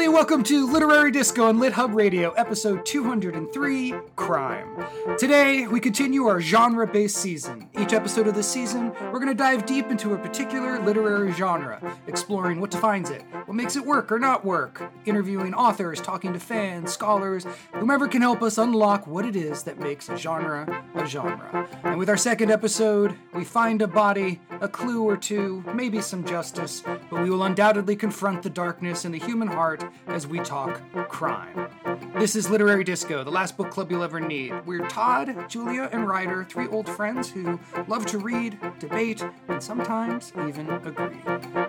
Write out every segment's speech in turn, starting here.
everybody. Welcome to Literary Disco on Lit Hub Radio, episode 203 Crime. Today, we continue our genre based season. Each episode of this season, we're going to dive deep into a particular literary genre, exploring what defines it, what makes it work or not work, interviewing authors, talking to fans, scholars, whomever can help us unlock what it is that makes a genre a genre. And with our second episode, we find a body, a clue or two, maybe some justice, but we will undoubtedly confront the darkness in the human heart as we talk crime. This is Literary Disco, the last book club you'll ever need. We're Tod, Julia, and Rider, three old friends who love to read, debate, and sometimes even agree.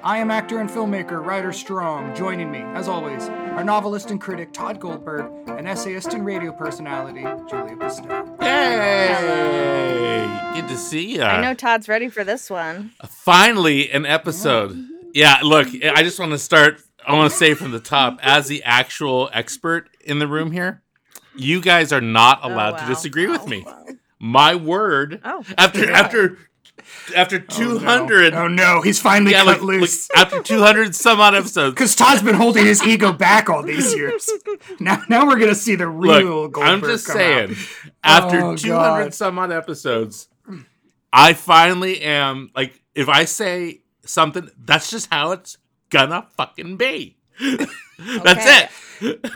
I am actor and filmmaker Rider Strong. Joining me, as always, our novelist and critic Tod Goldberg, and essayist and radio personality Julia Pistell. Hey, good to see you. I know Tod's ready for this one. Finally, an episode. Yeah, look, I just want to start. I want to say from the top, as the actual expert in the room here, you guys are not oh, allowed to wow. disagree with Oh, me. wow. My word. Oh. After after after oh, two hundred. Oh no, he's finally yeah, cut like, like, loose. after two hundred some odd episodes. Because Tod's been holding his ego back all these years. Now, now we're gonna see the real Look, Goldberg I'm just come saying. out. After Oh, 200 God. some odd episodes, I finally am like, if I say something, that's just how it's gonna fucking be. that's it.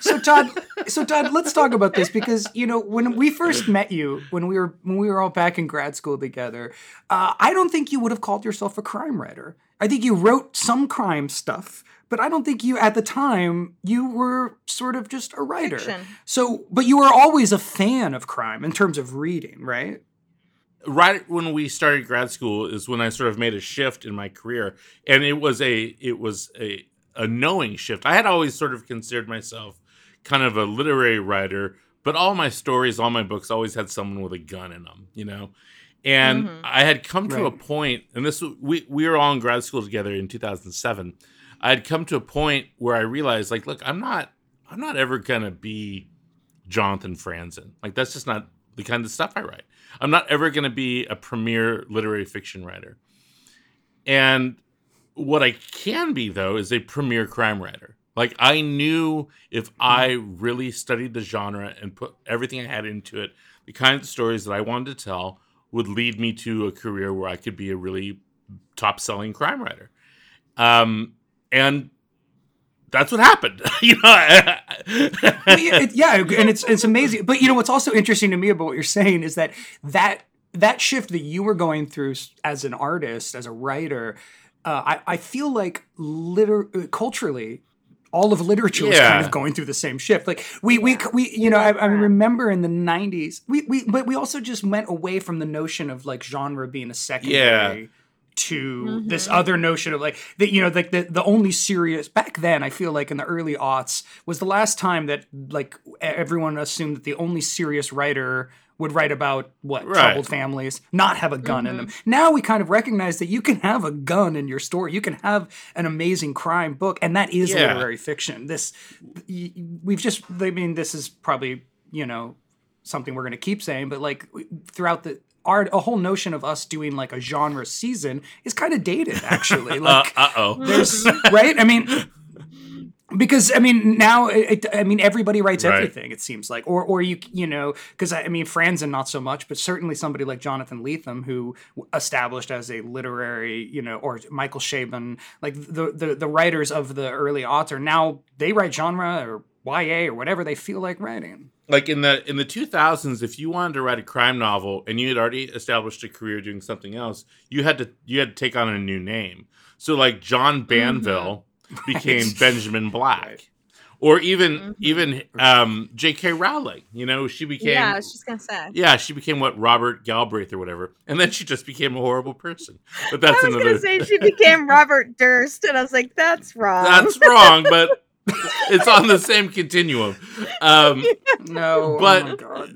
So Tod, so Tod, let's talk about this because you know when we first met you, when we were when we were all back in grad school together, uh, I don't think you would have called yourself a crime writer. I think you wrote some crime stuff, but I don't think you at the time you were sort of just a writer. Fiction. So, but you were always a fan of crime in terms of reading, right? Right when we started grad school is when I sort of made a shift in my career, and it was a it was a a knowing shift. I had always sort of considered myself kind of a literary writer, but all my stories, all my books, always had someone with a gun in them, you know. And Mhm. I had come to a point, and this we we were all in grad school together in 2007. I had come to a point where I realized, like, look, I'm not I'm not ever gonna be Jonathan Franzen. Like that's just not the kind of stuff I write. I'm not ever going to be a premier literary fiction writer. And what I can be though is a premier crime writer. Like I knew if I really studied the genre and put everything I had into it, the kinds of stories that I wanted to tell would lead me to a career where I could be a really top selling crime writer. Um, and that's what happened. you know, Well, yeah, it- yeah, and it's it's amazing. But you know what's also interesting to me about what you're saying is that that that shift that you were going through as an artist, as a writer, uh, I I feel like liter- uh, culturally. All of literature was kind of going through the same shift. Like we, we, we, you know, I, I remember in the '90s, we, we, but we also just went away from the notion of like genre being a secondary to this mm-hmm. other notion of like that you know like the, the only serious back then i feel like in the early aughts was the last time that like everyone assumed that the only serious writer would write about what Right. troubled families not have a gun in them. Mm-hmm. Now we kind of recognize that you can have a gun in your story you can have an amazing crime book and that is Yeah. literary fiction. This we've just i mean this is probably you know something we're going to keep saying, but like throughout the art, a whole notion of us doing like a genre season is kind of dated, actually. Like uh oh. there's right. I mean, because I mean now, it, I mean everybody writes Right. everything. It seems like, or or you you know, because I mean Franzen not so much, but certainly somebody like Jonathan Lethem who established as a literary, you know, or Michael Chabon, like the the the writers of the early aughts are now they write genre or YA or whatever they feel like writing. like in the in the 2000s if you wanted to write a crime novel and you had already established a career doing something else you had to you had to take on a new name so like john mm-hmm. banville became benjamin black Right. or even Mhm. even um jk rowling you know she became yeah, I was just gonna say. yeah, she became what Robert Galbraith or whatever, and then she just became a horrible person. But that's I was another. gonna say she became Robert Durst, and I was like, "That's wrong." That's wrong, but it's on the same continuum. Um, No, But- oh my god.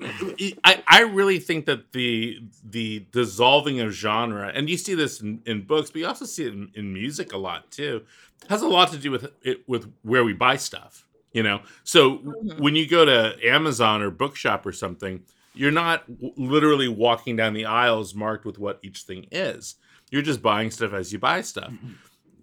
I, I really think that the the dissolving of genre, and you see this in, in books, but you also see it in, in music a lot too, has a lot to do with it with where we buy stuff. You know, so Mhm. when you go to Amazon or Bookshop or something, you're not w- literally walking down the aisles marked with what each thing is. You're just buying stuff as you buy stuff.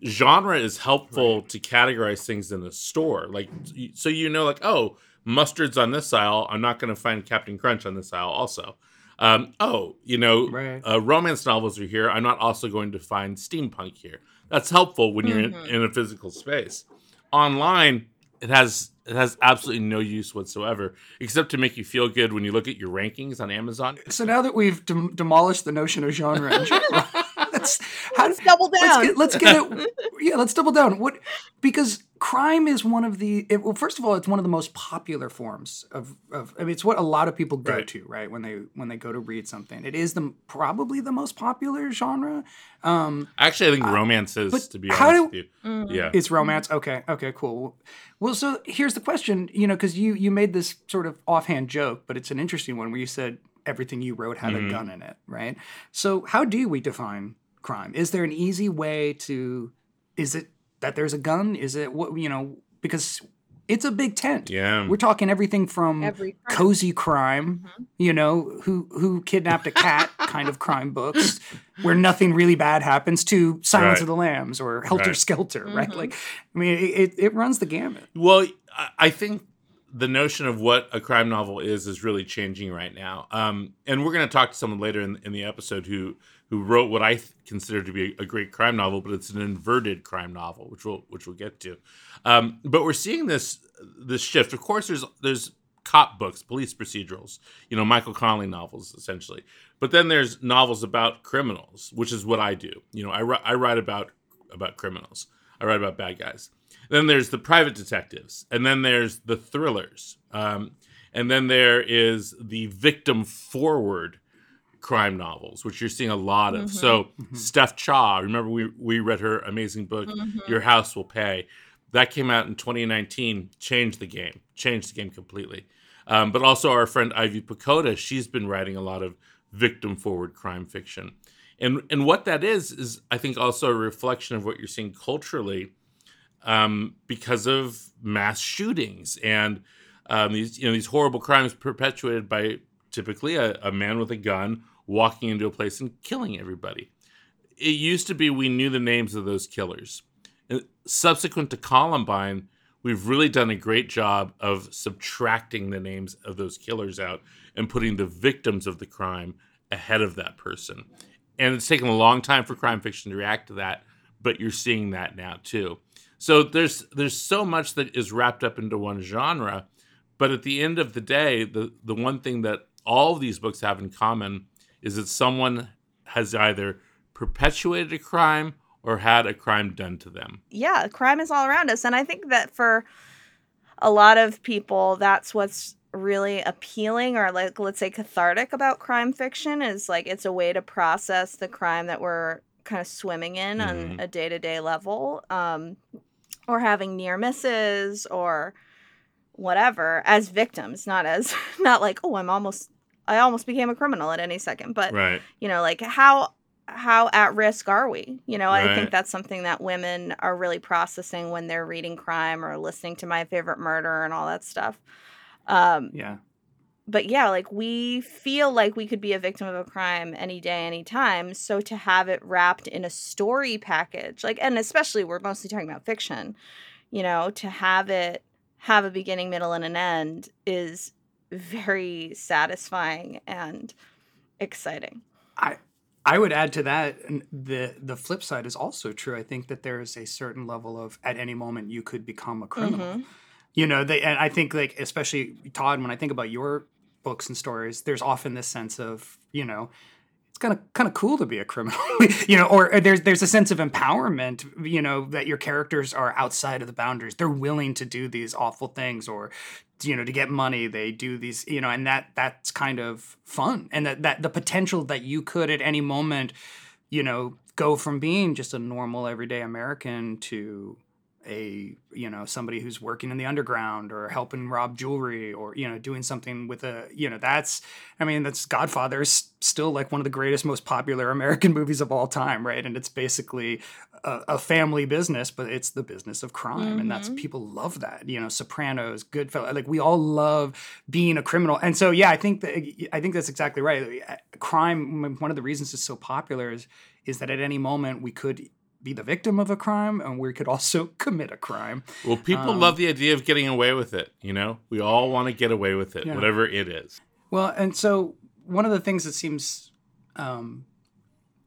genre is helpful to categorize things in the store. Like, so you know, like, oh, mustard's on this aisle. I'm not going to find Captain Crunch on this aisle, also. Um, oh, you know, Right. uh, romance novels are here. I'm not also going to find steampunk here. That's helpful when you're in, Mhm. in a physical space. Online, it has it has absolutely no use whatsoever, except to make you feel good when you look at your rankings on Amazon. So now that we've dem- demolished the notion of genre in general, let's how Let's double let's down. get, let's get it. Yeah, let's double down. What because crime is one of the it, well, first of all, it's one of the most popular forms of, of I mean, it's what a lot of people go Right. to right when they when they go to read something. It is the probably the most popular genre. Um, Actually, I think romance is, to be how honest do- with you. Mhm. Yeah. It's romance. Okay. Okay. Cool. Well, so here's the question. You know, because you you made this sort of offhand joke, but it's an interesting one where you said everything you wrote had Mhm. a gun in it, right? So how do we define crime? Is there an easy way to? Is it that there's a gun? Is it what you know? Because it's a big tent. Yeah. We're talking everything from Every crime. cozy crime, Mhm. you know, who who kidnapped a cat kind of crime books where nothing really bad happens to Silence Right. of the Lambs or Helter Right. Skelter, right? Mhm. Like, I mean, it, it, it runs the gamut. Well, I- I think the notion of what a crime novel is is really changing right now. Um, and we're going to talk to someone later in, in the episode who who wrote what I th- consider to be a great crime novel, but it's an inverted crime novel, which we'll which we'll get to. Um, but we're seeing this this shift. Of course, there's there's cop books, police procedurals, you know, Michael Connelly novels essentially. But then there's novels about criminals, which is what I do. You know, I, I write about about criminals. I write about bad guys. Then there's the private detectives, and then there's the thrillers, um, and then there is the victim forward crime novels, which you're seeing a lot of. Mhm. So Mhm. Steph Cha, remember we we read her amazing book, Mhm. Your House Will Pay. That came out in 2019, changed the game, changed the game completely. Um, but also our friend Ivy Pochoda, she's been writing a lot of victim forward crime fiction. And and what that is is I think also a reflection of what you're seeing culturally um, because of mass shootings and um, these you know these horrible crimes perpetuated by typically a, a man with a gun walking into a place and killing everybody. It used to be we knew the names of those killers. And subsequent to Columbine, we've really done a great job of subtracting the names of those killers out and putting the victims of the crime ahead of that person. And it's taken a long time for crime fiction to react to that, but you're seeing that now too. So there's there's so much that is wrapped up into one genre, but at the end of the day, the the one thing that all of these books have in common is that someone has either perpetuated a crime or had a crime done to them. yeah, crime is all around us. And I think that for a lot of people, that's what's really appealing or like let's say cathartic about crime fiction is like it's a way to process the crime that we're kind of swimming in on Mhm. a day-to-day level um or having near misses or whatever as victims not as not like oh i'm almost i almost became a criminal at any second but Right. you know like how how at risk are we you know i think that's something that women are really processing when they're reading crime or listening to my favorite murder and all that stuff um Yeah. but yeah like we feel like we could be a victim of a crime any day anytime so to have it wrapped in a story package like and especially we're mostly talking about fiction you know to have it have a beginning middle and an end is very satisfying and exciting I I would add to that the the flip side is also true. I think that there is a certain level of at any moment you could become a criminal. Mhm. You know, they and I think like especially Tod when I think about your books and stories, there's often this sense of, you know, it's kind of kind of cool to be a criminal, you know, or, or there's there's a sense of empowerment, you know, that your characters are outside of the boundaries. They're willing to do these awful things or you know to get money they do these you know and that that's kind of fun. And that that the potential that you could at any moment you know go from being just a normal everyday american to a you know somebody who's working in the underground or helping rob jewelry or you know doing something with a you know that's i mean that's godfather is still like one of the greatest most popular american movies of all time right? And it's basically a, a family business but it's the business of crime and that's Mhm. people love that you know sopranos goodfellas like we all love being a criminal. And so yeah i think that i think that's exactly right. Crime one of the reasons it's so popular is is that at any moment we could be the victim of a crime and we could also commit a crime. Well, people um, love the idea of getting away with it. You know, we all want to get away with it, yeah. whatever it is. Well, and so one of the things that seems um,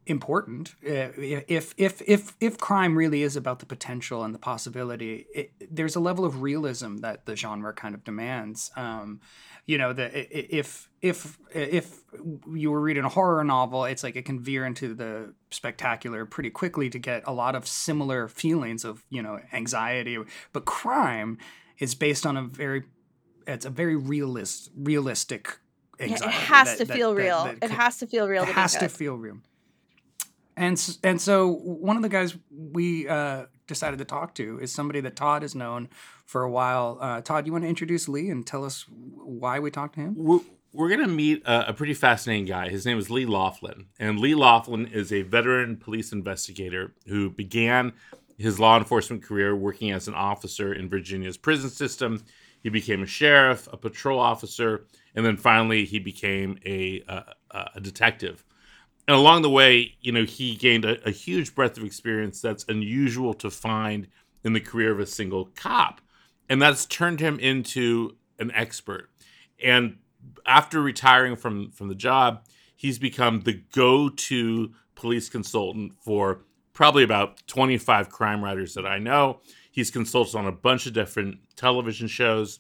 important. Uh, if if if if crime really is about the potential and the possibility it, there's a level of realism that the genre kind of demands. Um, you know that if if if you were reading a horror novel it's like it can veer into the spectacular pretty quickly to get a lot of similar feelings of you know anxiety. But crime is based on a very it's a very realist realistic yeah, it has that, to that, feel that, real. it has to feel real it has to feel real and and so one of the guys we uh, decided to talk to is somebody that Tod has known for a while. Uh, Tod, you want to introduce Lee and tell us why we talked to him? We're, we're going to meet a, a, pretty fascinating guy. His name is Lee Lofland, and Lee Lofland is a veteran police investigator who began his law enforcement career working as an officer in Virginia's prison system. He became a sheriff, a patrol officer, and then finally he became a, a, a detective and along the way, you know, he gained a, a, huge breadth of experience that's unusual to find in the career of a single cop. And that's turned him into an expert. And after retiring from, from the job, he's become the go to police consultant for probably about 25 crime writers that I know. He's consulted on a bunch of different television shows.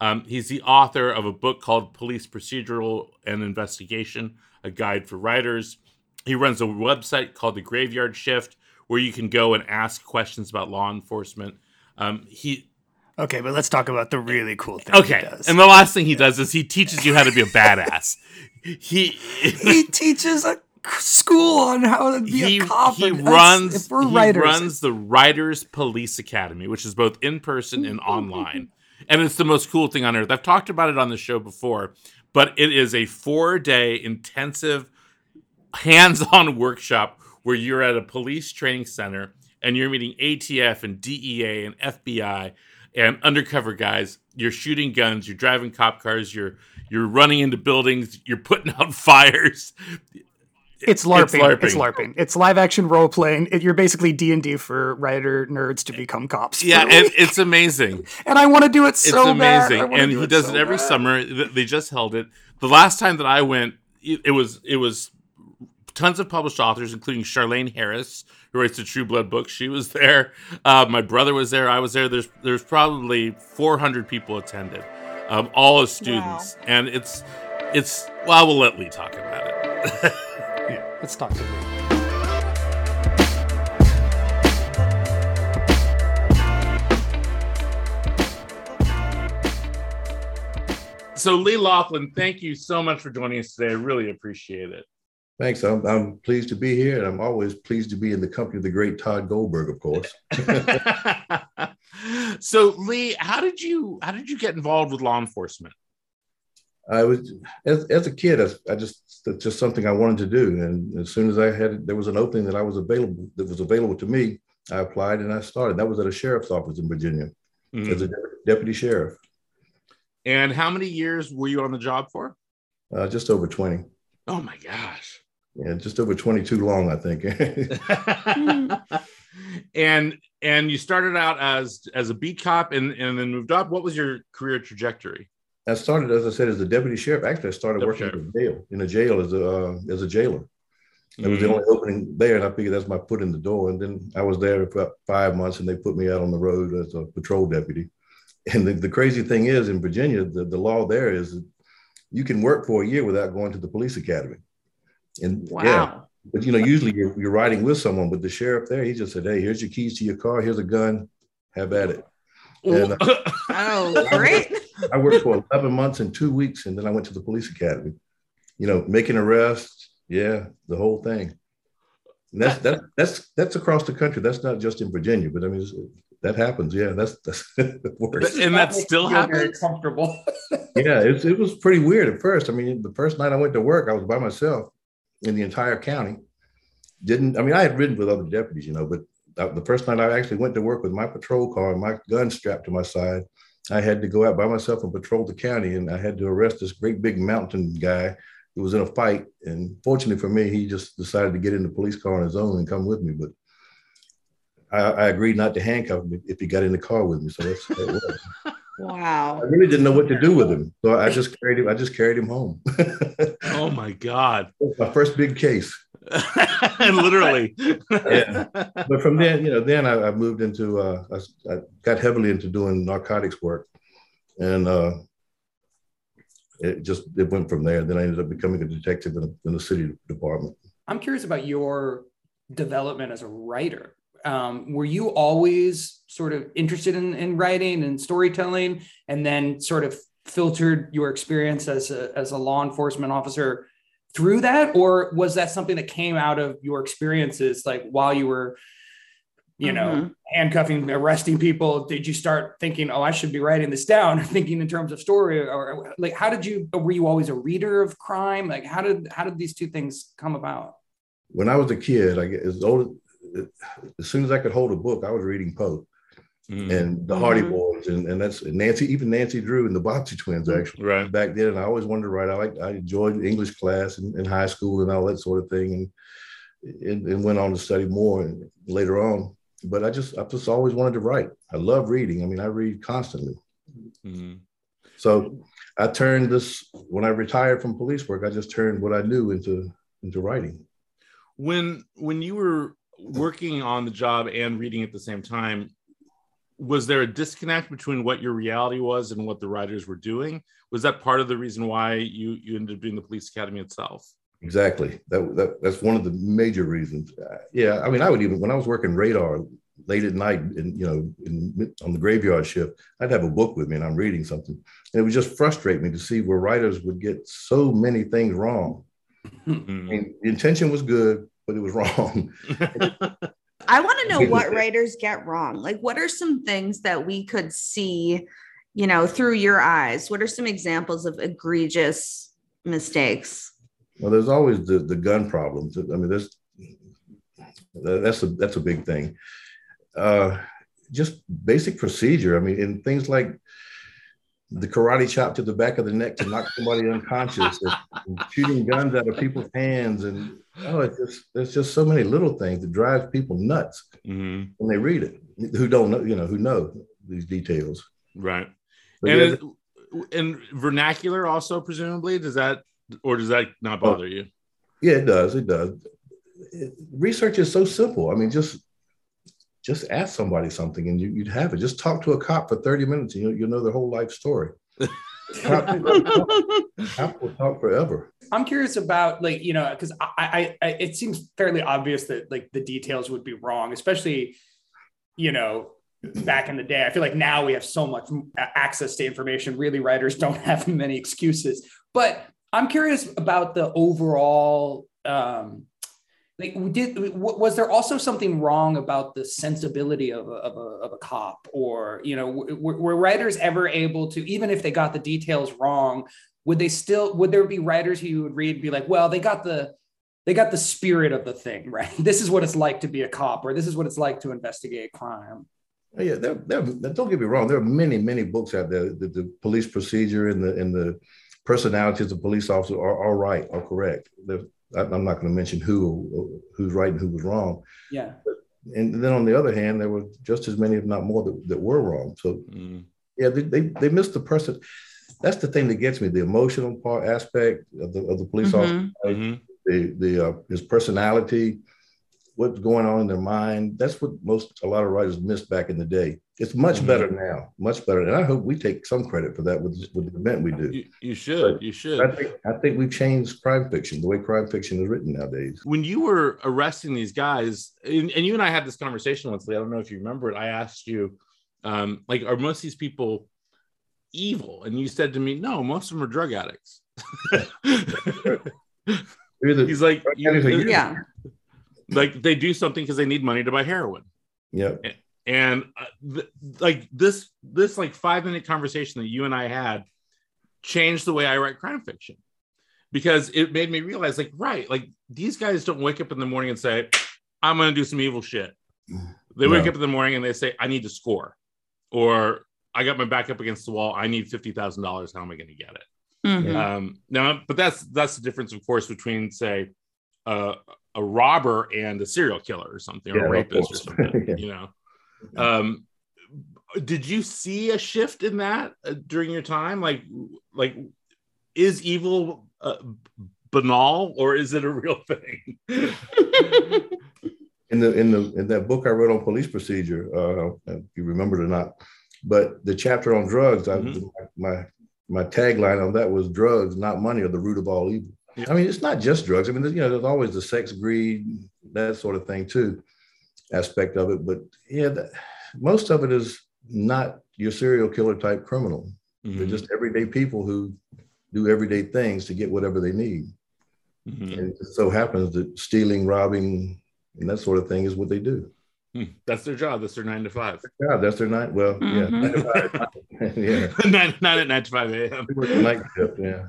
Um, he's the author of a book called Police Procedural and Investigation, a guide for writers. He runs a website called the Graveyard Shift where you can go and ask questions about law enforcement. Um, he Okay, but let's talk about the really cool thing. Okay, and the last thing he does is he teaches you how to be a badass. he he teaches a school on how to be he, a cop. He runs he writers. runs the Writers Police Academy, which is both in person and online, and it's the most cool thing on earth. I've talked about it on the show before, but it is a four day intensive hands-on workshop where you're at a police training center and you're meeting ATF and DEA and FBI and undercover guys. You're shooting guns, you're driving cop cars, you're you're running into buildings, you're putting out fires. It's LARPing. It's LARPing. It's, LARPing. it's live action role playing. It, you're basically D and D for writer nerds to become cops. Yeah, it's amazing. and I want to do it so It's amazing, and he does so it every bad. summer. They just held it. The last time that I went, it was it was tons of published authors, including Charlaine Harris, who writes the True Blood book. She was there. Uh, my brother was there. I was there. There's there's probably 400 people attended, um, all as students, wow. and it's it's well, we'll let Lee talk about it. yeah, let's talk to Lee. So, Lee Lofland, thank you so much for joining us today. I really appreciate it. Thanks. I'm, I'm pleased to be here, and I'm always pleased to be in the company of the great Tod Goldberg, of course. so, Lee, how did you how did you get involved with law enforcement? I was as, as a kid, I, I just that's just something I wanted to do, and as soon as I had there was an opening that I was available that was available to me, I applied and I started. That was at a sheriff's office in Virginia mm-hmm. as a deputy sheriff. And how many years were you on the job for? Uh, just over twenty. Oh my gosh. Yeah, just over 22 long, I think. and and you started out as as a beat cop and, and then moved up. What was your career trajectory? I started, as I said, as a deputy sheriff. Actually, I started deputy working sheriff. in a jail, in a jail as a uh, as a jailer. That mm-hmm. was the mm-hmm. only opening there, and I figured that's my foot in the door. And then I was there for about five months, and they put me out on the road as a patrol deputy. And the, the crazy thing is, in Virginia, the, the law there is you can work for a year without going to the police academy. And wow. yeah, but you know, usually you're, you're riding with someone, but the sheriff there, he just said, Hey, here's your keys to your car. Here's a gun. Have at it. And, uh, oh, great. I worked for 11 months and two weeks, and then I went to the police academy, you know, making arrests. Yeah, the whole thing. And that's, that, that's, that's across the country. That's not just in Virginia, but I mean, that happens. Yeah, that's that's worse. And that still happens. Very comfortable. yeah, it, it was pretty weird at first. I mean, the first night I went to work, I was by myself, in the entire county. Didn't I mean I had ridden with other deputies, you know, but the first night I actually went to work with my patrol car and my gun strapped to my side, I had to go out by myself and patrol the county, and I had to arrest this great big mountain guy who was in a fight. And fortunately for me, he just decided to get in the police car on his own and come with me. But I, I, agreed not to handcuff him if he got in the car with me. So that's that wow. I really didn't know what to do with him, so I just carried him. I just carried him home. oh my god! my first big case. Literally. yeah. But from then, you know, then I, I moved into. Uh, I, I, got heavily into doing narcotics work, and uh, it just it went from there. Then I ended up becoming a detective in, in the city department. I'm curious about your development as a writer. Um, were you always sort of interested in, in writing and storytelling, and then sort of filtered your experience as a, as a law enforcement officer through that, or was that something that came out of your experiences, like while you were you know, mm-hmm. handcuffing, arresting people? Did you start thinking, oh, I should be writing this down, thinking in terms of story, or like, how did you? Were you always a reader of crime? Like, how did how did these two things come about? When I was a kid, like as old as soon as I could hold a book, I was reading Poe. Mm-hmm. And the Hardy mm-hmm. Boys, and, and that's Nancy, even Nancy Drew and the Bobbsey twins, mm-hmm. actually. Right. Back then, and I always wanted to write. I like I enjoyed English class in, in high school and all that sort of thing, and, and, and went on to study more and later on but I just I just always wanted to write. I love reading. I mean, I read constantly. Mm-hmm. So I turned this when I retired from police work. I just turned what I knew into into writing. When when you were working on the job and reading at the same time, was there a disconnect between what your reality was and what the writers were doing? Was that part of the reason why you you ended up doing the police academy itself? Exactly. That, that that's one of the major reasons. Uh, yeah, I mean, I would even when I was working radar late at night, and you know, in, on the graveyard shift, I'd have a book with me and I'm reading something, and it would just frustrate me to see where writers would get so many things wrong. Mm-hmm. I mean, the intention was good, but it was wrong. I want to know what writers get wrong. Like, what are some things that we could see, you know, through your eyes? What are some examples of egregious mistakes? Well, there's always the, the gun problems. I mean, there's that's a that's a big thing. Uh, just basic procedure. I mean, in things like the karate chop to the back of the neck to knock somebody unconscious, and shooting guns out of people's hands, and oh, it's just there's just so many little things that drive people nuts mm-hmm. when they read it. Who don't know, you know, who know these details, right? But and yeah, it, and vernacular also presumably does that or does that not oh. bother you? Yeah, it does. It does. research is so simple. I mean, just just ask somebody something and you, would have it. Just talk to a cop for 30 minutes and you'll, you'll know their whole life story. cop, cop will talk forever. I'm curious about like, you know, because I, I, I, it seems fairly obvious that like the details would be wrong, especially, you know, back in the day. I feel like now we have so much access to information. Really, writers don't have many excuses. But I'm curious about the overall. Um, like, did was there also something wrong about the sensibility of a, of a, of a cop, or you know, were, were writers ever able to, even if they got the details wrong, would they still would there be writers who you would read be like, well, they got the they got the spirit of the thing, right? This is what it's like to be a cop, or this is what it's like to investigate crime. Oh, yeah, there, there, don't get me wrong. There are many, many books out there. The, the police procedure and the and the personalities of police officers are, are right, are correct. I'm not going to mention who who's right and who was wrong. Yeah. But, and then on the other hand, there were just as many, if not more, that, that were wrong. So mm. yeah, they, they, they missed the person. That's the thing that gets me: the emotional part aspect of the of the police mm-hmm. officer, mm-hmm. the the uh, his personality, what's going on in their mind. That's what most a lot of writers missed back in the day. It's much mm-hmm. better now, much better, and I hope we take some credit for that with, with the event we do. You, you should, but you should. I think I think we've changed crime fiction, the way crime fiction is written nowadays. When you were arresting these guys, and, and you and I had this conversation once. Lee, I don't know if you remember it. I asked you, um, like, are most of these people evil? And you said to me, no, most of them are drug addicts. He's like, yeah like they do something because they need money to buy heroin. Yeah. And uh, th- like this, this like five minute conversation that you and I had changed the way I write crime fiction because it made me realize, like, right, like these guys don't wake up in the morning and say, "I'm going to do some evil shit." They no. wake up in the morning and they say, "I need to score," or "I got my back up against the wall. I need fifty thousand dollars. How am I going to get it?" Mm-hmm. Um, now, but that's that's the difference, of course, between say uh, a robber and a serial killer or something, or Yeah, a rapist or something. Yeah. You know. Um, did you see a shift in that uh, during your time? Like, like, is evil uh, banal or is it a real thing? in the in the in that book I wrote on police procedure, uh, if you remember it or not, but the chapter on drugs, I, Mhm. my my tagline on that was "Drugs, not money, are the root of all evil." Yeah. I mean, it's not just drugs. I mean, you know, there's always the sex, greed, that sort of thing too, aspect of it. But yeah, that, most of it is not your serial killer type criminal. They're Mhm, just everyday people who do everyday things to get whatever they need. mhm. And it so happens that stealing, robbing, and that sort of thing is what they do. Hmm, That's their job. That's their nine to five. Yeah, that's their night. Well, yeah, Mhm. nine to five. yeah, nine, nine at nine to five a.m. They work night shift. Yeah,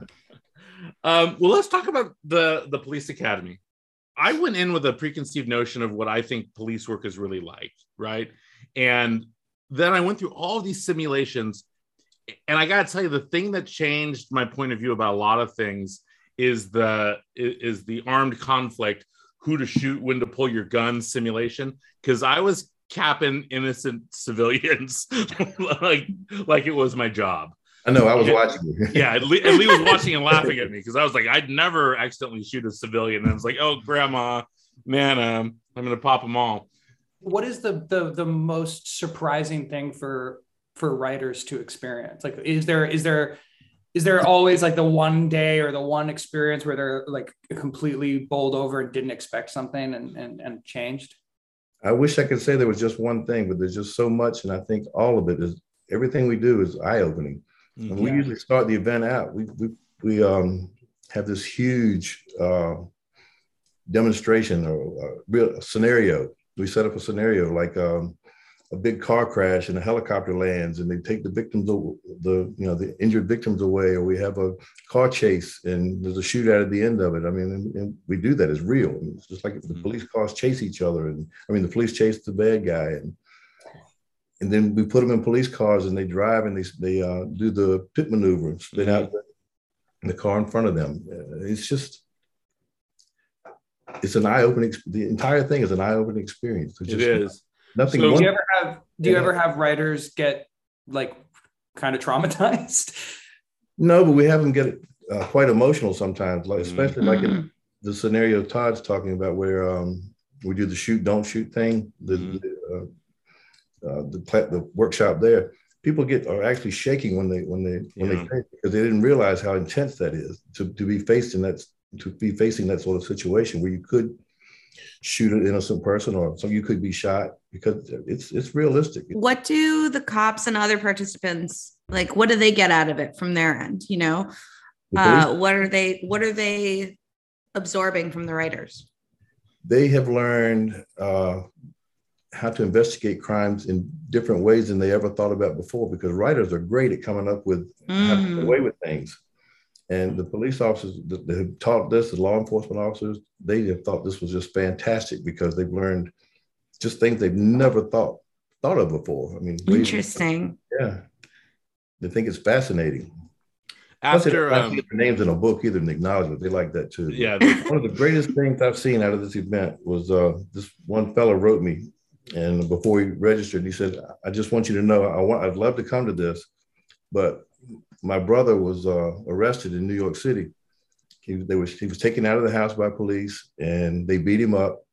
Um, well, let's talk about the the police academy. I went in with a preconceived notion of what I think police work is really like, right? And then I went through all these simulations, and I got to tell you, the thing that changed my point of view about a lot of things is the is the armed conflict, who to shoot, when to pull your gun simulation. Because I was capping innocent civilians like like it was my job I know. I was Yeah. watching you. yeah, and Lee, and Lee was watching and laughing at me because I was like, I'd never accidentally shoot a civilian. And I was like, oh, grandma, man, um, I'm gonna pop them all. What is the the the most surprising thing for for writers to experience? Like, is there is there is there always like the one day or the one experience where they're like completely bowled over and didn't expect something and and, and changed? I wish I could say there was just one thing, but there's just so much, and I think all of it is everything we do is eye opening. And we Yeah. usually start the event out. We we we um have this huge uh, demonstration or uh, real scenario. We set up a scenario like um, a big car crash and a helicopter lands, and they take the victims, aw- the you know the injured victims away, or we have a car chase and there's a shootout at the end of it. I mean, and, and we do that. It's real. I mean, it's just like the Mhm. police cars chase each other, and I mean the police chase the bad guy, and and then we put them in police cars and they drive and they they uh, do the pit maneuver and spin out the, the car in front of them. Uh, It's just it's an eye opening. The entire thing is an eye opening experience. It's It just is. nothing. So- Do you ever have do you Yeah. ever have writers get like kind of traumatized? no, but we have them get uh, quite emotional sometimes. Like Mhm. especially like in Mhm. the scenario Tod's talking about, where um, we do the shoot don't shoot thing. The Mhm. the, uh, uh, the, pla- the workshop there. People get are actually shaking when they when they when Yeah. they because they didn't realize how intense that is to, to be faced in that to be facing that sort of situation where you could shoot an innocent person or so you could be shot because it's it's realistic. What do the cops and other participants like? What do they get out of it from their end? You know, uh, what are they? What are they absorbing from the writers? they have learned uh, how to investigate crimes in different ways than they ever thought about before because writers are great at coming up with how to get Mm. away with things. And the police officers that that have taught this, the law enforcement officers, they have thought this was just fantastic because they've learned just things they've never thought thought of before. I mean, ways- Interesting. Yeah, they think it's fascinating. Plus, they After don't like um, to their names in a book either and acknowledge it. They like that too. yeah, One of the greatest things I've seen out of this event was uh, this one fellow wrote me, and before he registered, he said, "I just want you to know, I want, I'd love to come to this, but my brother was uh, arrested in New York City. He, they was, he was taken out of the house by police, and they beat him up.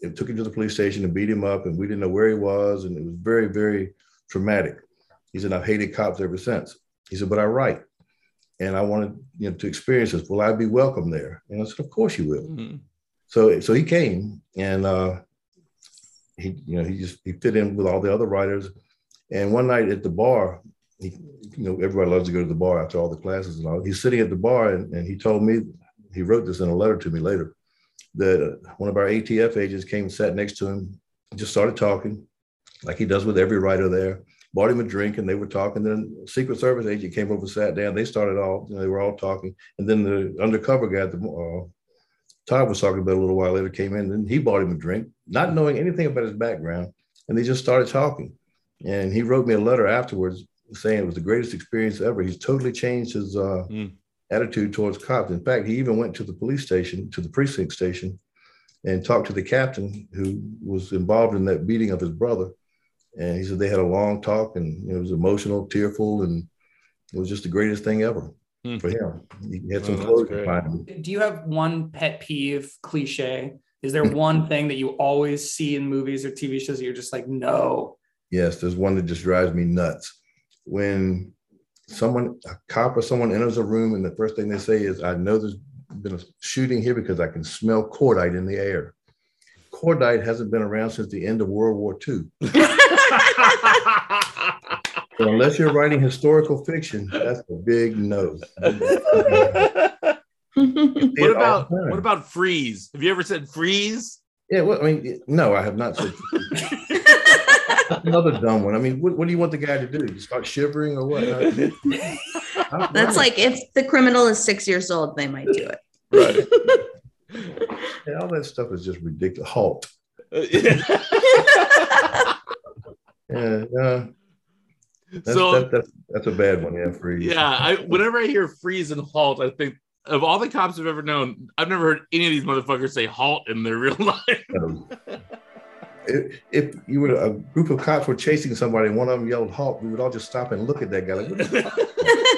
It took him to the police station and beat him up, and we didn't know where he was, and it was very, very traumatic. He said, I've hated cops ever since. He said, but I write and I wanted you know to experience this. Will I be welcome there? And I said, of course you will. Mhm. So so he came and uh, he you know he just he fit in with all the other writers. And one night at the bar, he, you know everybody loves to go to the bar after all the classes and all. He's sitting at the bar and, and he told me he wrote this in a letter to me later that uh, one of our ATF agents came and sat next to him, just started talking like he does with every writer there bought him a drink and they were talking. Then Secret Service agent came over, sat down. They started all, you know, they were all talking. And then the undercover guy, the uh, Tod was talking about a little while later, came in and he bought him a drink, not knowing anything about his background. And they just started talking. And he wrote me a letter afterwards saying it was the greatest experience ever. He's totally changed his uh, Mm. attitude towards cops. In fact, he even went to the police station, to the precinct station, and talked to the captain who was involved in that beating of his brother. And he said they had a long talk and it was emotional, tearful, and it was just the greatest thing ever hmm. for him. He had some oh, closure Do you have one pet peeve cliche? Is there one thing that you always see in movies or TV shows that you're just like, no? Yes, there's one that just drives me nuts. When someone, a cop or someone enters a room and the first thing they say is, I know there's been a shooting here because I can smell cordite in the air. Cordite hasn't been around since the end of World War II. so unless you're writing historical fiction, that's a big no. what about what about freeze? Have you ever said freeze? Yeah, well, I mean, no, I have not said. another dumb one. I mean, what, what, do you want the guy to do? You start shivering or what? That's like if the criminal is six years old, they might do it. Right. yeah, all that stuff is just ridiculous. Halt. yeah, uh, that's, so that, that's that's a bad one. Yeah, freeze. Yeah, I whenever I hear freeze and halt, I think of all the cops I've ever known, I've never heard any of these motherfuckers say halt in their real life. Um, if, if you were a group of cops were chasing somebody and one of them yelled halt, we would all just stop and look at that guy like,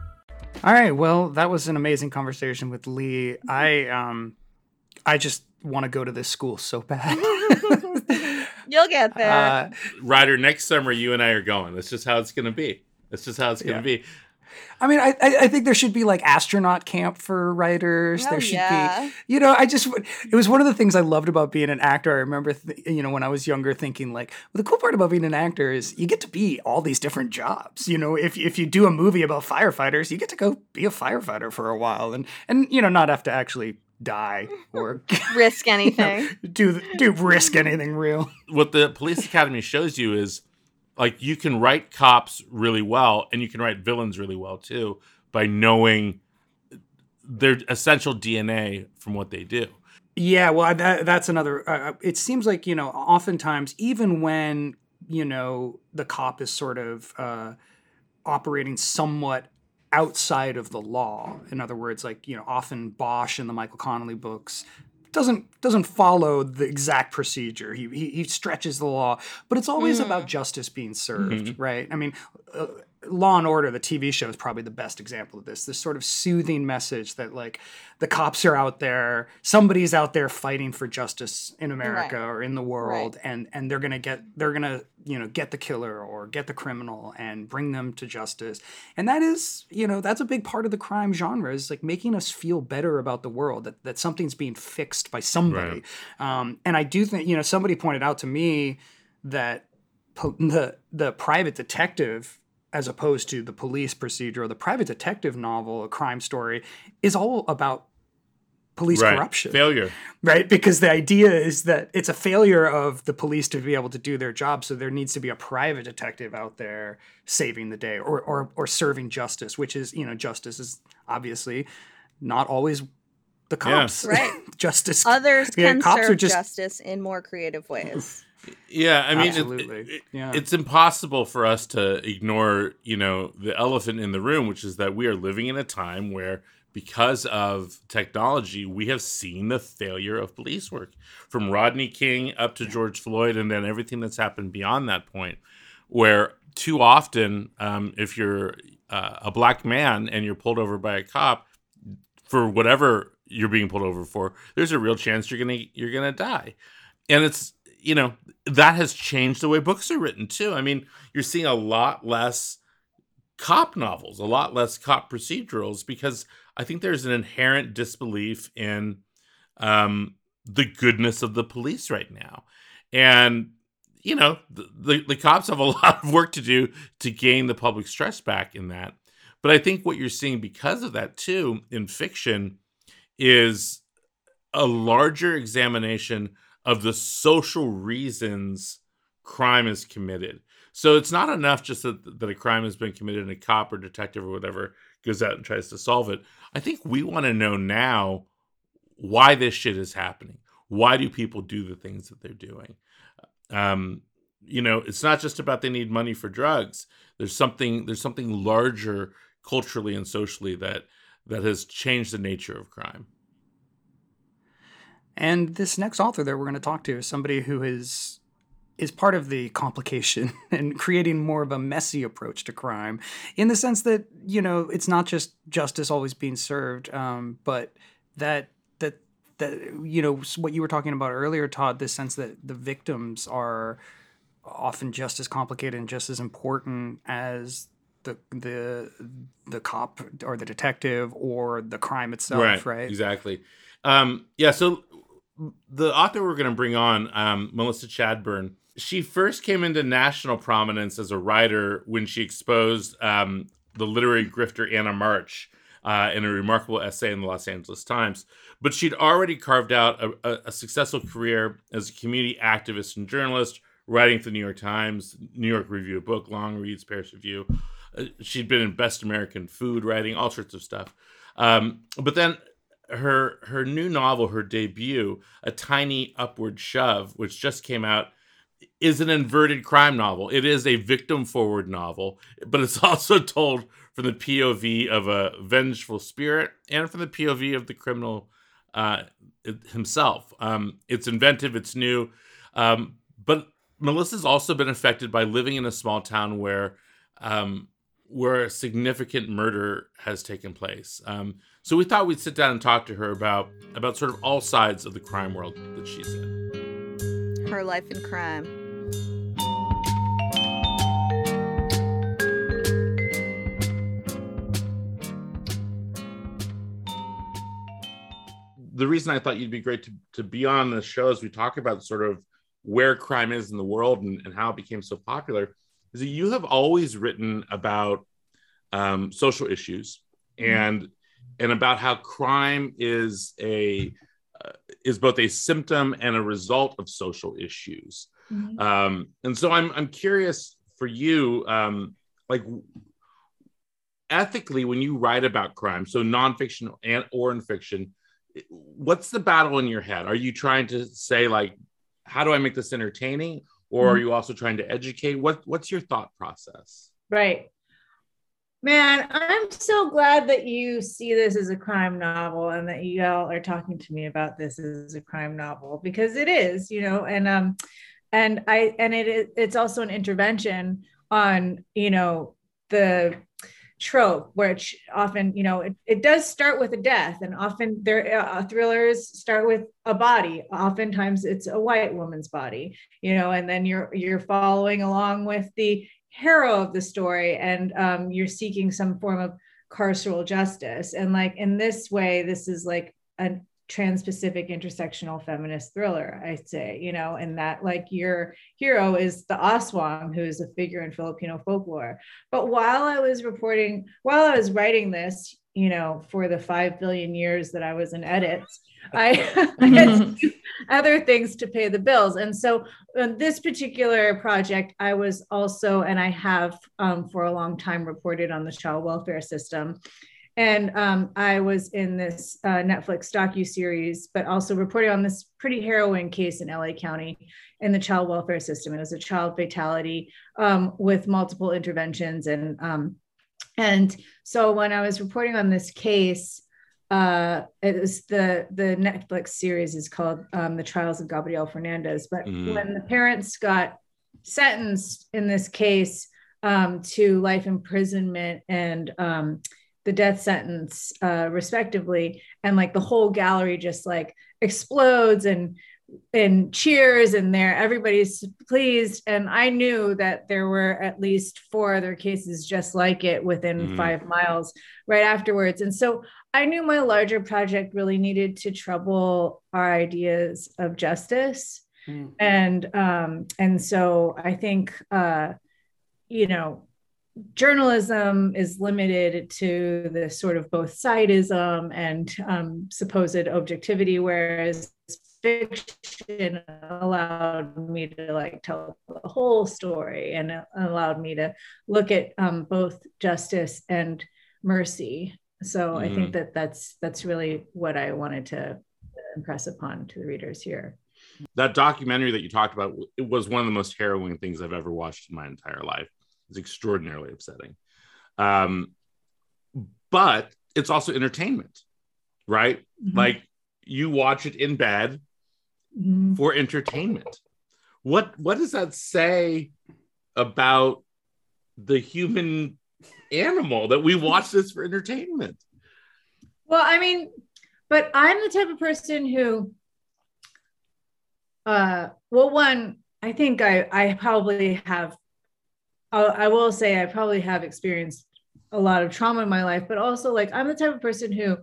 All right. Well, that was an amazing conversation with Lee. I um, I just want to go to this school so bad. You'll get there. Uh, Rider, next summer you and I are going. That's just how it's going to be. That's just how it's going to yeah. be. I mean, I I think there should be like astronaut camp for writers. there should yeah. be, you know, I just it was one of the things I loved about being an actor. I remember, th- you know, when I was younger, thinking like, well, the cool part about being an actor is you get to be all these different jobs. You know, if if you do a movie about firefighters, you get to go be a firefighter for a while, and and you know, not have to actually die or risk anything. you know, do do risk anything real. What the police academy shows you is like you can write cops really well and you can write villains really well too by knowing their essential DNA from what they do. Yeah, well, that, that's another. Uh, uh, it seems like you know, oftentimes, even when you know the cop is sort of uh, operating somewhat outside of the law. In other words, like you know, often Bosch in the Michael Connelly books doesn't doesn't follow the exact procedure. He he, he stretches the law, but it's always mm. about justice being served, mm-hmm. right? I mean, uh, Law and Order, the TV show, is probably the best example of this. This sort of soothing message that like the cops are out there, somebody's out there fighting for justice in America right. or in the world, right. and and they're gonna get they're gonna you know get the killer or get the criminal and bring them to justice. And that is you know that's a big part of the crime genre is like making us feel better about the world that that something's being fixed by somebody. Right. Um, and I do think you know somebody pointed out to me that po- the the private detective as opposed to the police procedure or the private detective novel, a crime story, is all about police right. corruption. Failure. Right? Because the idea is that it's a failure of the police to be able to do their job. So there needs to be a private detective out there saving the day or or, or serving justice, which is, you know, justice is obviously not always the cops. Yeah. Right. justice. Others can yeah, cops serve just, justice in more creative ways. Yeah, I mean, Absolutely. It, it, yeah. it's impossible for us to ignore, you know, the elephant in the room, which is that we are living in a time where, because of technology, we have seen the failure of police work from Rodney King up to George Floyd, and then everything that's happened beyond that point. Where too often, um, if you're uh, a black man and you're pulled over by a cop for whatever you're being pulled over for, there's a real chance you're gonna you're gonna die, and it's you know, that has changed the way books are written too. I mean, you're seeing a lot less cop novels, a lot less cop procedurals because I think there's an inherent disbelief in um, the goodness of the police right now. And you know, the, the, the cops have a lot of work to do to gain the public stress back in that. But I think what you're seeing because of that too in fiction is a larger examination of the social reasons crime is committed. So it's not enough just that, that a crime has been committed and a cop or detective or whatever goes out and tries to solve it. I think we want to know now why this shit is happening. Why do people do the things that they're doing? Um, you know, it's not just about they need money for drugs. There's something there's something larger culturally and socially that that has changed the nature of crime. And this next author that we're going to talk to is somebody who is is part of the complication and creating more of a messy approach to crime in the sense that you know it's not just justice always being served um, but that that that you know what you were talking about earlier Tod this sense that the victims are often just as complicated and just as important as the the the cop or the detective or the crime itself right, right? exactly um, yeah so the author we're going to bring on um, melissa Chadburn, she first came into national prominence as a writer when she exposed um, the literary grifter Anna March uh, in a remarkable essay in the Los Angeles Times. But she'd already carved out a, a, a, successful career as a community activist and journalist, writing for the New York Times, New York Review of Book, Long Reads, Paris Review. Uh, she'd been in Best American Food writing, all sorts of stuff. Um, but then her her new novel, her debut, A Tiny Upward Shove, which just came out is an inverted crime novel. It is a victim forward novel, but it's also told from the POV of a vengeful spirit and from the POV of the criminal uh, himself. Um, it's inventive, it's new, um, but Melissa's also been affected by living in a small town where um, where a significant murder has taken place. Um, so we thought we'd sit down and talk to her about about sort of all sides of the crime world that she's in. Her life in crime. The reason I thought you'd be great to, to be on the show as we talk about sort of where crime is in the world and, and how it became so popular is that you have always written about um, social issues mm-hmm. and and about how crime is a uh, is both a symptom and a result of social issues. Mm-hmm. Um, and so I'm I'm curious for you, um, like ethically, when you write about crime, so nonfiction and or in fiction, what's the battle in your head? Are you trying to say like, how do I make this entertaining, or mm-hmm. are you also trying to educate? What what's your thought process? Right. Man, I'm so glad that you see this as a crime novel and that you all are talking to me about this as a crime novel because it is, you know, and um and I and it it's also an intervention on, you know, the trope which often you know it, it does start with a death and often their uh, thrillers start with a body. Oftentimes it's a white woman's body you know and then you're you're following along with the hero of the story and um, you're seeking some form of carceral justice. And like in this way this is like a trans-pacific intersectional feminist thriller i'd say you know and that like your hero is the aswang who is a figure in filipino folklore but while i was reporting while i was writing this you know for the five billion years that i was in edits I, I had other things to pay the bills. And so, on this particular project, I was also, and I have um, for a long time reported on the child welfare system. And um, I was in this uh, Netflix docu series, but also reporting on this pretty harrowing case in LA County in the child welfare system. It was a child fatality um, with multiple interventions, and um, and so when I was reporting on this case, uh, it was the the Netflix series is called um, The Trials of Gabriel Fernandez. But mm. when the parents got sentenced in this case um, to life imprisonment and um, the death sentence, uh, respectively, and like the whole gallery just like explodes and and cheers and there everybody's pleased and i knew that there were at least four other cases just like it within mm-hmm. five miles right afterwards and so i knew my larger project really needed to trouble our ideas of justice mm. and um, and so I think uh, you know journalism is limited to the sort of both sideism and um, supposed objectivity, whereas fiction allowed me to like tell the whole story and allowed me to look at um, both justice and mercy. So mm. I think mm-hmm. that that's that's really what I wanted to impress upon to the readers here. That documentary that you talked about it was one of the most harrowing things I've ever watched in my entire life. It's extraordinarily upsetting. Um, but it's also entertainment, right? Mm-hmm. Like you watch it in bed mm-hmm. for entertainment. What what does that say about the human animal that we watch this for entertainment? Well, I mean, but I'm the type of person who uh well one I think I I probably have I will say I probably have experienced a lot of trauma in my life, but also like I'm the type of person who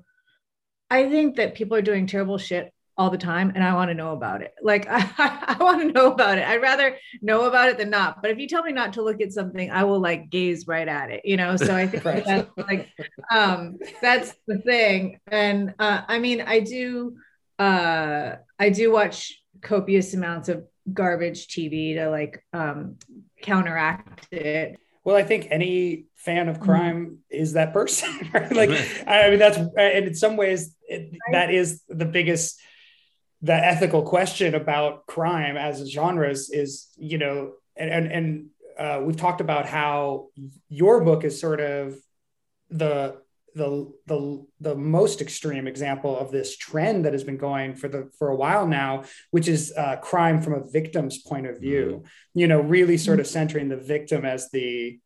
I think that people are doing terrible shit all the time and I want to know about it. Like I, I, want to know about it. I'd rather know about it than not. But if you tell me not to look at something, I will like gaze right at it, you know? So I think right. that's like, um, that's the thing. And uh, I mean, I do, uh, I do watch copious amounts of garbage TV to like um, counteract it. Well, I think any fan of mm-hmm. crime mm-hmm. is that person. Right? Like, I mean, that's and in some ways it, right. that is the biggest the ethical question about crime as a genre is, is you know, and and, and uh, we've talked about how your book is sort of the the the the most extreme example of this trend that has been going for the for a while now, which is uh, crime from a victim's point of view. Mm-hmm. You know, really sort of centering the victim as the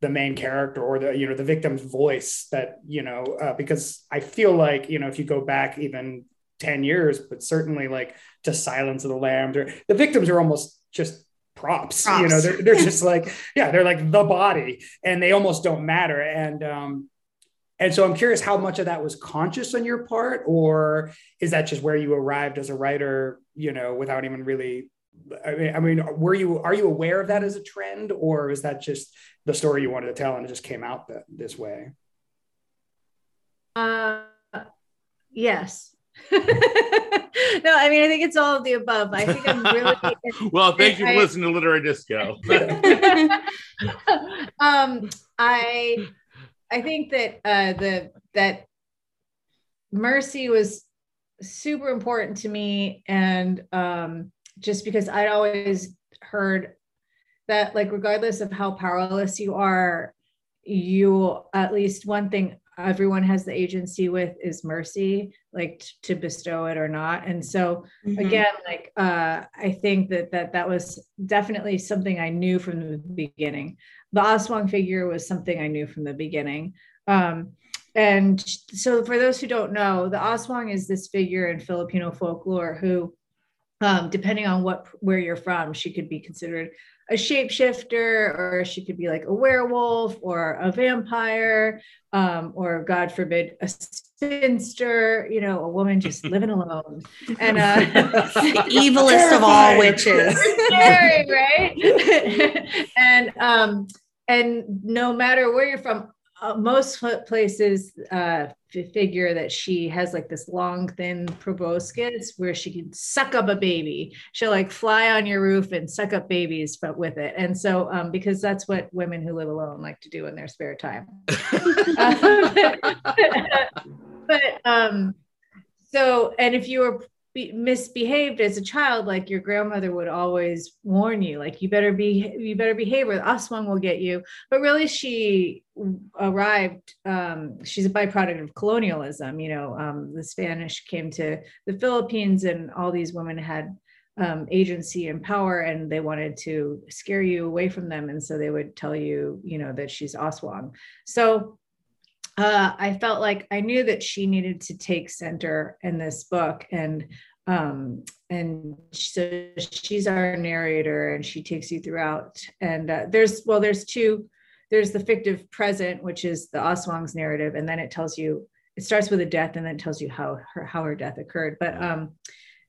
the main character or the you know the victim's voice. That you know, uh, because I feel like you know if you go back even ten years, but certainly like to Silence of the Lambs, or the victims are almost just props. props. You know, they're, they're just like, yeah, they're like the body and they almost don't matter. And um, and so I'm curious how much of that was conscious on your part, or is that just where you arrived as a writer, you know, without even really I mean, I mean, were you are you aware of that as a trend, or is that just the story you wanted to tell and it just came out that, this way? Uh, yes. no, I mean, I think it's all of the above. I think I'm really well. Thank you for listening to Literary Disco. um, I I think that uh, the that mercy was super important to me, and um, just because I'd always heard that, like, regardless of how powerless you are, you at least one thing everyone has the agency with is mercy like t- to bestow it or not. And so mm-hmm. again like uh i think that that that was definitely something i knew from the beginning. The aswang figure was something i knew from the beginning. Um and so for those who don't know the aswang is this figure in filipino folklore who um, depending on what where you're from she could be considered a shapeshifter or she could be like a werewolf or a vampire um, or god forbid a spinster you know a woman just living alone. And uh, the evilest of all witches. Scary right? And um and no matter where you're from uh, most places uh, figure that she has like this long, thin proboscis where she can suck up a baby. She'll like fly on your roof and suck up babies, but with it. And so, um, because that's what women who live alone like to do in their spare time. but um, so, and if you were be, misbehaved as a child, like your grandmother would always warn you, like you better be, you better behave, or Aswang will get you. But really, she arrived. Um, she's a byproduct of colonialism. You know, um, the Spanish came to the Philippines, and all these women had um, agency and power, and they wanted to scare you away from them, and so they would tell you, you know, that she's Aswang. So uh, I felt like I knew that she needed to take center in this book, and um, and so she's our narrator, and she takes you throughout. And uh, there's well, there's two. There's the fictive present, which is the Aswang's narrative, and then it tells you. It starts with a death, and then tells you how her how her death occurred. But um,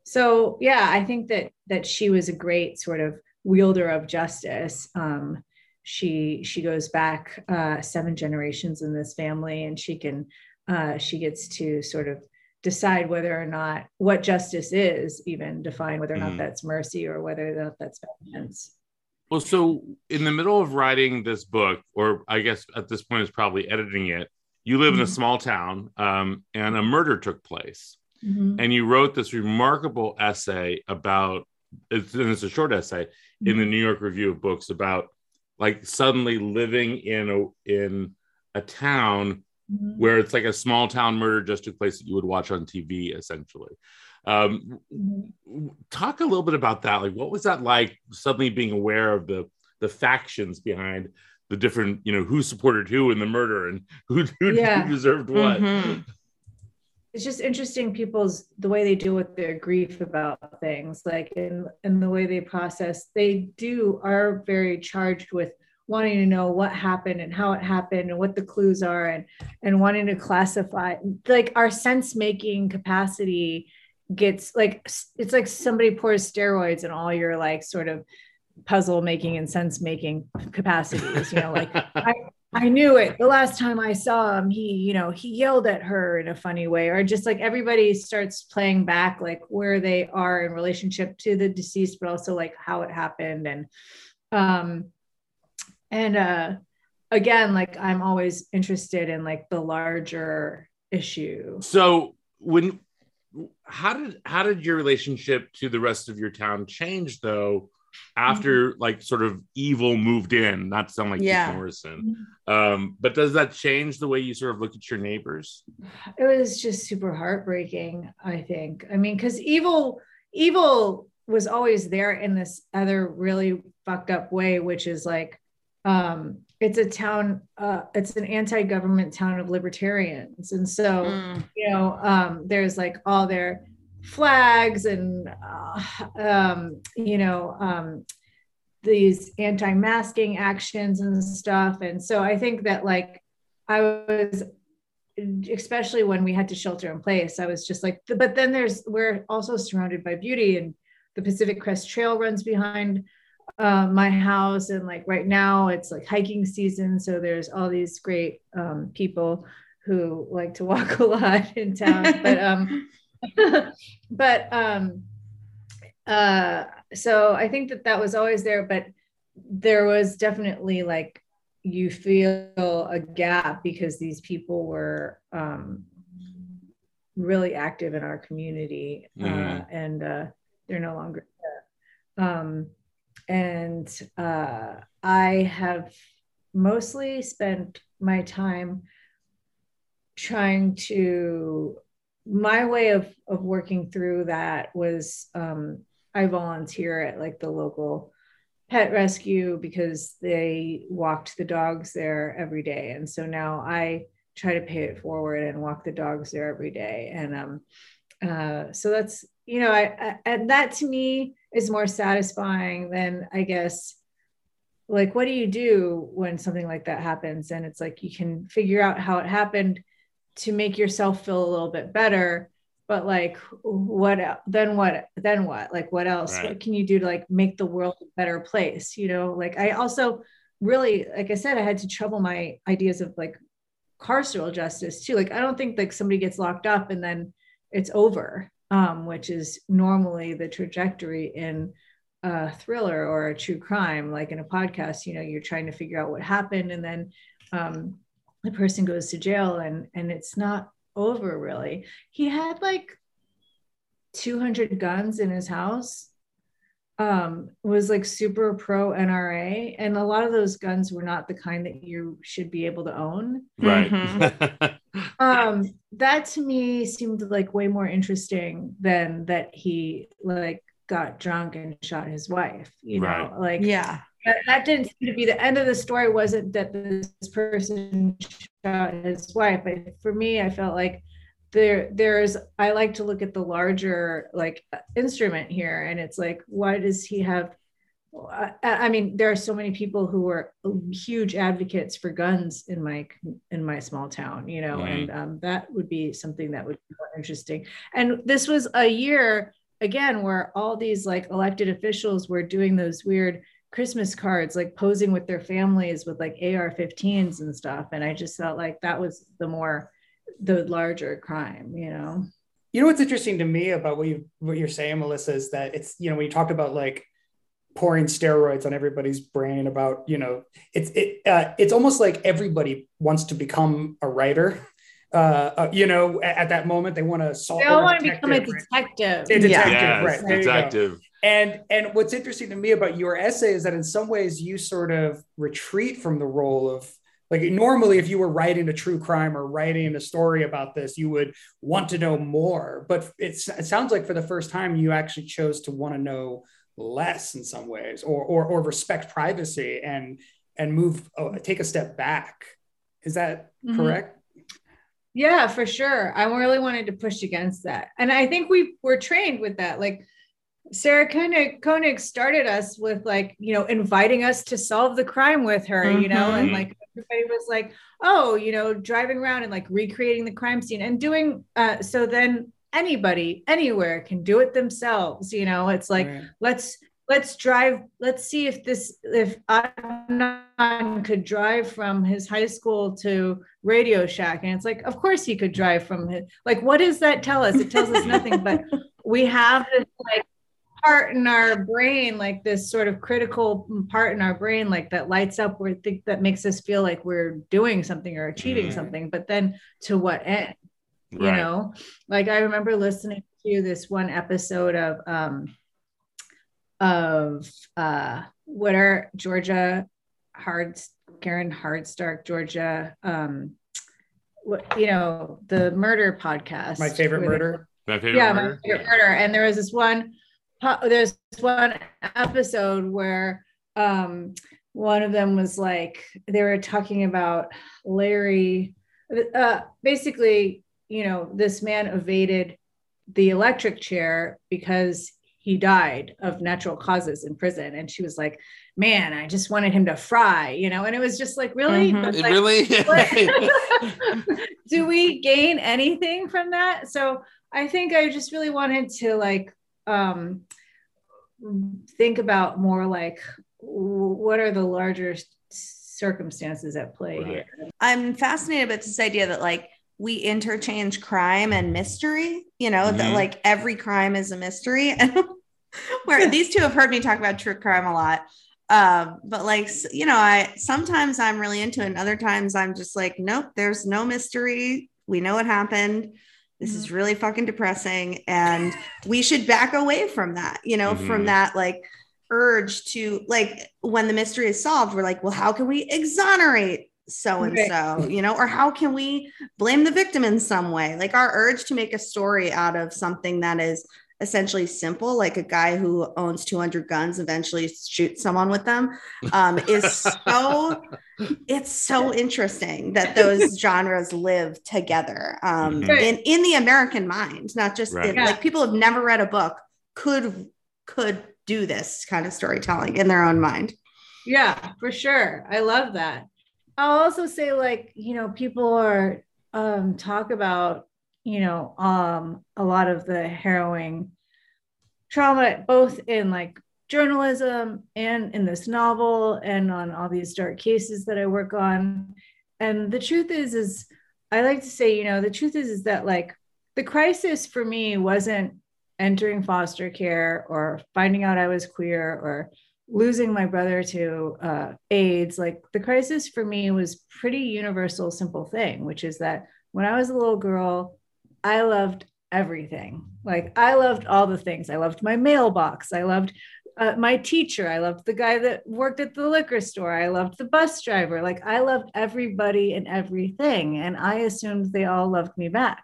so yeah, I think that that she was a great sort of wielder of justice. Um, she she goes back uh, seven generations in this family, and she can uh, she gets to sort of decide whether or not what justice is, even define whether or not Mm. that's mercy or whether or not that's vengeance. Well, so in the middle of writing this book, or I guess at this point is probably editing it, you live in a Mhm. small town, um, and a murder took place, Mhm. and you wrote this remarkable essay about. It's, and it's a short essay in the New York Review of Books about like suddenly living in a in a town Mhm. where it's like a small town murder just took place that you would watch on TV, essentially. Um, Mhm. talk a little bit about that. Like, what was that like? Suddenly being aware of the the factions behind the different, you know, who supported who in the murder and who, who, Yeah. who deserved what. Mhm. It's just interesting people's the way they deal with their grief about things like in and the way they process they do are very charged with wanting to know what happened and how it happened and what the clues are and and wanting to classify like our sense making capacity gets like it's like somebody pours steroids in all your like sort of puzzle making and sense making capacities you know like I knew it the last time I saw him. He, you know, he yelled at her in a funny way, or just like everybody starts playing back like where they are in relationship to the deceased, but also like how it happened. And, um, and, uh, again, like I'm always interested in like the larger issue. So when how did how did your relationship to the rest of your town change though after Mm-hmm. like sort of evil moved in not to sound like Yeah. Keith Morrison um but does that change the way you sort of look at your neighbors it was just super heartbreaking i think i mean because evil evil was always there in this other really fucked up way which is like um it's a town uh it's an anti-government town of libertarians and so Mm. you know um there's like all their flags and uh, um you know um these anti-masking actions and stuff. And so i think that like i was especially when we had to shelter in place i was just like but then there's we're also surrounded by beauty and the pacific crest trail runs behind uh, my house. And like right now it's like hiking season. So there's all these great um, people who like to walk a lot in town. But um but um uh so i think that that was always there but there was definitely like you feel a gap because these people were um really active in our community uh, Mhm. and uh they're no longer there um and uh i have mostly spent my time trying to my way of of working through that was um I volunteer at like the local pet rescue because they walked the dogs there every day. And so now I try to pay it forward and walk the dogs there every day. And um uh so that's you know I, I and that to me is more satisfying than I guess like what do you do when something like that happens? And it's like you can figure out how it happened to make yourself feel a little bit better but like what el- then what then what? Like what else? Right. what can you do to like make the world a better place you know? Like i also really like i said i had to trouble my ideas of like carceral justice too. Like i don't think like somebody gets locked up and then it's over um which is normally the trajectory in a thriller or a true crime. Like in a podcast you know you're trying to figure out what happened and then um the person goes to jail and and it's not over really. He had like 200 guns in his house um was like super pro nra and a lot of those guns were not the kind that you should be able to own. Right. Um that to me seemed like way more interesting than that he like got drunk and shot his wife you know? Like Yeah. That, that didn't seem to be the end of the story wasn't that this person shot his wife but for me i felt like there there's i like to look at the larger like instrument here and it's like why does he have I, I mean there are so many people who are huge advocates for guns in my in my small town you know Mhm. and um, that would be something that would be more interesting and this was a year again where all these like elected officials were doing those weird Christmas cards, like posing with their families with like AR-15s and stuff. And I just felt like that was the more the larger crime, you know. You know what's interesting to me about what you what you're saying, Melissa, is that it's you know when you talked about like pouring steroids on everybody's brain about you know it's it uh, it's almost like everybody wants to become a writer. Uh, uh, you know, at, at, that moment, they want to solve. They all want to become a detective. A detective, yes, right? Detective. And and what's interesting to me about your essay is that in some ways you sort of retreat from the role of like normally if you were writing a true crime or writing a story about this you would want to know more. But it sounds like for the first time you actually chose to want to know less in some ways or or, or respect privacy and and move uh, take a step back. Is that mm-hmm. correct? Yeah for sure. I really wanted to push against that. And i think we were trained with that. Like Sarah Koenig, Koenig started us with like, you know, inviting us to solve the crime with her, mm-hmm. you know, and mm-hmm. like everybody was like, oh, you know, driving around and like recreating the crime scene and doing uh so then anybody anywhere can do it themselves, you know. It's like right. let's let's drive, let's see if this if Adnan could drive from his high school to Radio Shack. And it's like, of course he could drive from his like what does that tell us? It tells us nothing, but we have this like part in our brain, like this sort of critical part in our brain, like that lights up where think that makes us feel like we're doing something or achieving mm. something. But then to what end? Right. You know, like I remember listening to this one episode of um of uh what are Georgia Hard Karen Hardstark, Georgia um what you know, the murder podcast. My favorite murder. My favorite yeah, murder. my favorite murder. And there was this one there's one episode where um, one of them was like they were talking about Larry. Uh, basically, you know, this man evaded the electric chair because he died of natural causes in prison, and she was like, "Man, I just wanted him to fry," you know, and it was just like, really, mm-hmm. like, really. do we gain anything from that? So I think I just really wanted to like um, think about more like what are the larger circumstances at play right. here. I'm fascinated with this idea that like we interchange crime and mystery, you know, mm-hmm. that like every crime is a mystery. And where these two have heard me talk about true crime a lot. Um, but like, you know, I sometimes I'm really into it, and other times I'm just like, nope, there's no mystery. We know what happened this is mm-hmm. really fucking depressing and we should back away from that you know mm-hmm. from that like urge to like when the mystery is solved we're like well how can we exonerate so and so you know or how can we blame the victim in some way like our urge to make a story out of something that is essentially simple, like a guy who owns 200 guns eventually shoots someone with them, um, is so it's so interesting that those genres live together um, mm-hmm. in in the American mind, not just right. in, yeah. like people have never read a book could could do this kind of storytelling in their own mind. Yeah, for sure. I love that. I'll also say like, you know, people are um talk about you know um a lot of the harrowing trauma both in like journalism and in this novel and on all these dark cases that I work on and the truth is is I like to say you know the truth is is that like the crisis for me wasn't entering foster care or finding out I was queer or losing my brother to uh, AIDS, like the crisis for me was pretty universal, simple thing, which is that when I was a little girl, I loved everything. Like I loved all the things. I loved my mailbox. I loved uh, my teacher. I loved the guy that worked at the liquor store. I loved the bus driver. Like I loved everybody and everything, and I assumed they all loved me back.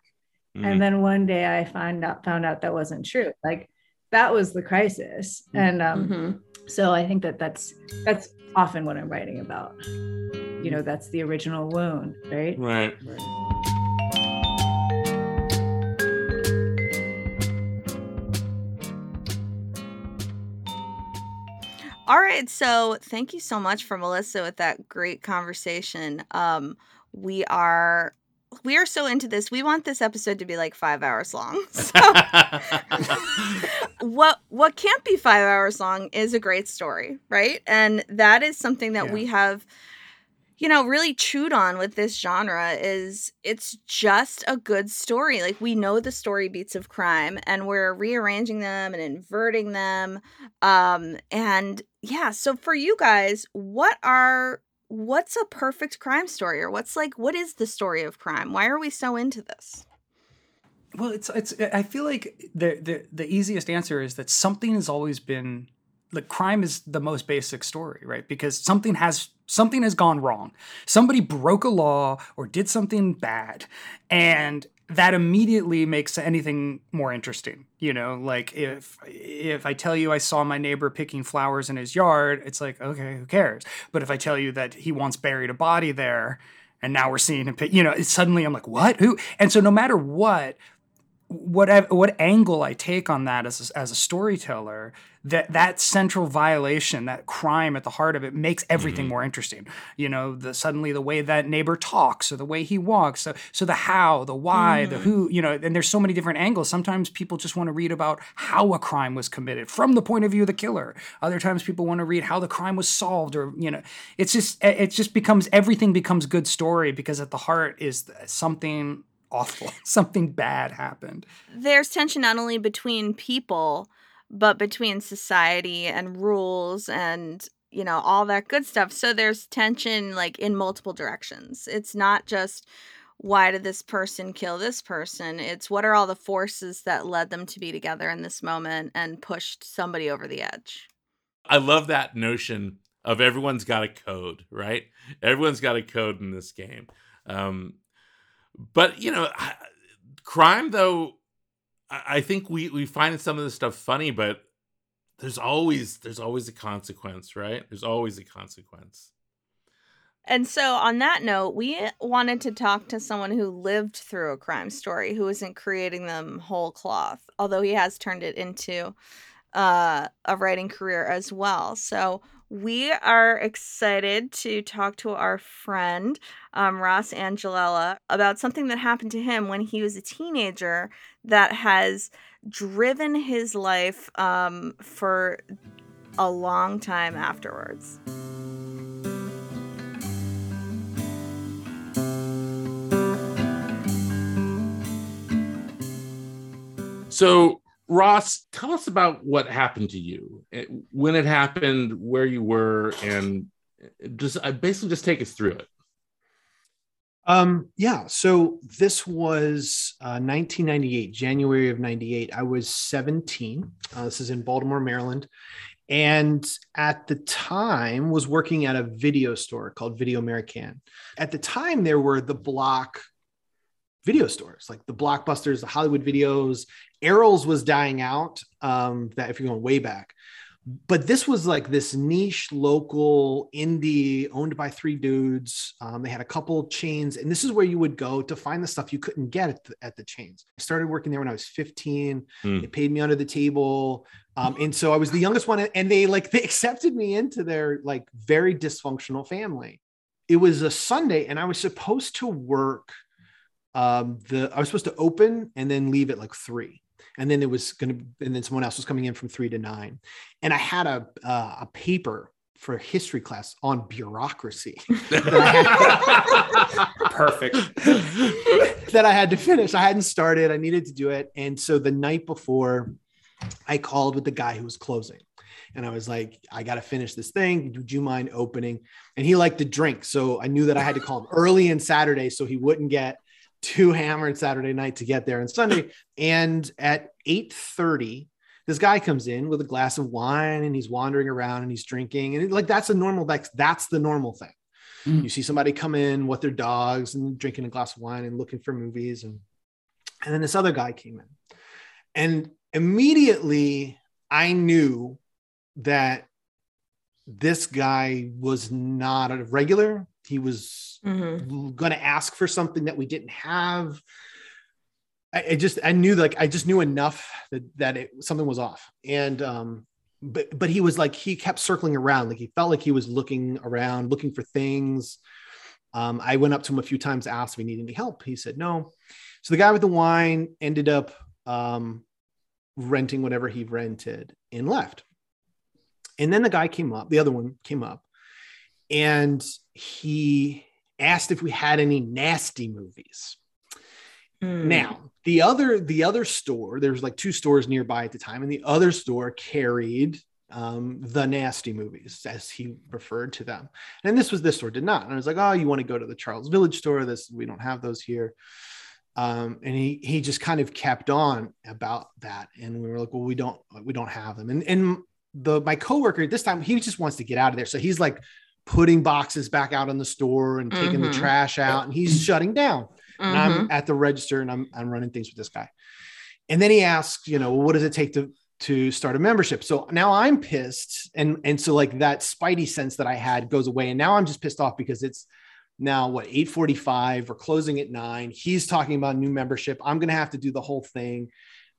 Mm-hmm. And then one day I found out found out that wasn't true. Like that was the crisis, mm-hmm. and um, mm-hmm. so I think that that's that's often what I'm writing about. You know, that's the original wound, right? Right. right. All right. So thank you so much for Melissa with that great conversation. Um, we are we are so into this. We want this episode to be like five hours long. So what what can't be five hours long is a great story, right? And that is something that Yeah. we have you know really chewed on with this genre is it's just a good story like we know the story beats of crime and we're rearranging them and inverting them um and yeah so for you guys what are what's a perfect crime story or what's like what is the story of crime why are we so into this Well, it's it's. I feel like the the the easiest answer is that something has always been like crime is the most basic story, right? Because something has something has gone wrong. Somebody broke a law or did something bad, and that immediately makes anything more interesting. You know, like if if I tell you I saw my neighbor picking flowers in his yard, it's like okay, who cares? But if I tell you that he once buried a body there, and now we're seeing him you know, suddenly I'm like, what? Who? And so no matter what, what what angle I take on that as a, as a storyteller, that that central violation, that crime at the heart of it, makes everything mm-hmm. more interesting. You know, the suddenly the way that neighbor talks or the way he walks, so so the how, the why, the mm. who, you know, and there's so many different angles. Sometimes people just want to read about how a crime was committed from the point of view of the killer. Other times people want to read how the crime was solved, or you know, it's just it just becomes everything becomes good story because at the heart is something awful, something bad happened. there's tension not only between people but between society and rules and you know all that good stuff so there's tension like in multiple directions it's not just why did this person kill this person it's what are all the forces that led them to be together in this moment and pushed somebody over the edge I love that notion of everyone's got a code, right? Everyone's got a code in this game. Um, but you know, crime though, I I think we we find some of this stuff funny, but there's always there's always a consequence, right? There's always a consequence. And so, on that note, we wanted to talk to someone who lived through a crime story who isn't creating them whole cloth, although he has turned it into uh, a writing career as well. So, we are excited to talk to our friend, um, Ross Angelella, about something that happened to him when he was a teenager that has driven his life um, for a long time afterwards. So, Ross, tell us about what happened to you, eh, when it happened, where you were, and just uh, basically just take us through it. Um, yeah, so this was uh, 1998, January of 98. I was 17. Uh, this is in Baltimore, Maryland. And at the time was working at a video store called Video Americain. At the time, there were the block video stores, like the blockbusters, the Hollywood videos. Erol's was dying out. Um, that if you're going way back, but this was like this niche local indie owned by three dudes um, they had a couple chains and this is where you would go to find the stuff you couldn't get at the, at the chains i started working there when i was 15 Hmm. they paid me under the table um, and so i was the youngest one and they like they accepted me into their like very dysfunctional family it was a sunday and i was supposed to work um, the i was supposed to open and then leave at like three. And then it was going to and then someone else was coming in from three to nine. And i had a uh, a paper for history class on bureaucracy Perfect. that i had to finish. I hadn't started. I needed to do it. And so the night before i called with the guy who was closing. And i was like i got to finish this thing. Would you mind opening? And he liked to drink. So i knew that i had to call him early in saturday so he wouldn't get too hammered saturday night to get there on sunday. And at 8.30 this guy comes in with a glass of wine and he's wandering around and he's drinking. And like that's a normal like that's the normal thing. Mm. you see somebody come in with their dogs and drinking a glass of wine and looking for movies. And and then this other guy came in. And immediately i knew that this guy was not a regular he was Mm-hmm. going to ask for something that we didn't have I, I just I knew like I just knew enough that that it, something was off, and um, but but he was like he kept circling around, like he felt like he was looking around, looking for things, Um, I went up to him a few times, asked if he needed any help. He said no. So the guy with the wine ended up um, renting whatever he rented and left. And then the guy came up, the other one came up, and he asked if we had any nasty movies. Mm. Now, the other the other store, there was like two stores nearby at the time, and the other store carried um, the nasty movies, as he referred to them. And this was this store did not. And I was like, oh, you want to go to the Charles Village store? This we don't have those here. Um, and he he just kind of kept on about that, and we were like, well, we don't we don't have them. And and the my coworker at this time he just wants to get out of there, so he's like putting boxes back out in the store and taking the Mhm. trash out, and he's shutting down and Mhm. I'm at the register and I'm I'm running things with this guy. And then he asks, you know, what does it take to to start a membership? So now I'm pissed, and and so like that spidey sense that I had goes away, and now I'm just pissed off because it's now what 8:45. We're closing at nine. He's talking about new membership. I'm gonna have to do the whole thing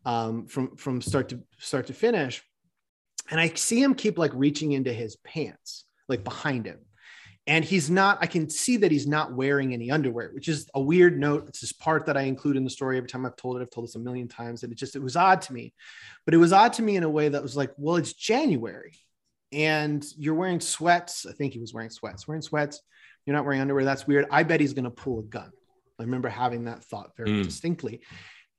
um, from from start to start to finish, and I see him keep like reaching into his pants, like behind him. And he's not i can see that he's not wearing any underwear which is a weird note. It's this part that i include in the story every time i've told it. I've told this a million times and it just it was odd to me. But it was odd to me in a way that was like well it's january and you're wearing sweats. I think he was wearing sweats. Wearing sweats you're not wearing underwear. That's weird. I bet he's going to pull a gun. I remember having that thought very Mm. distinctly.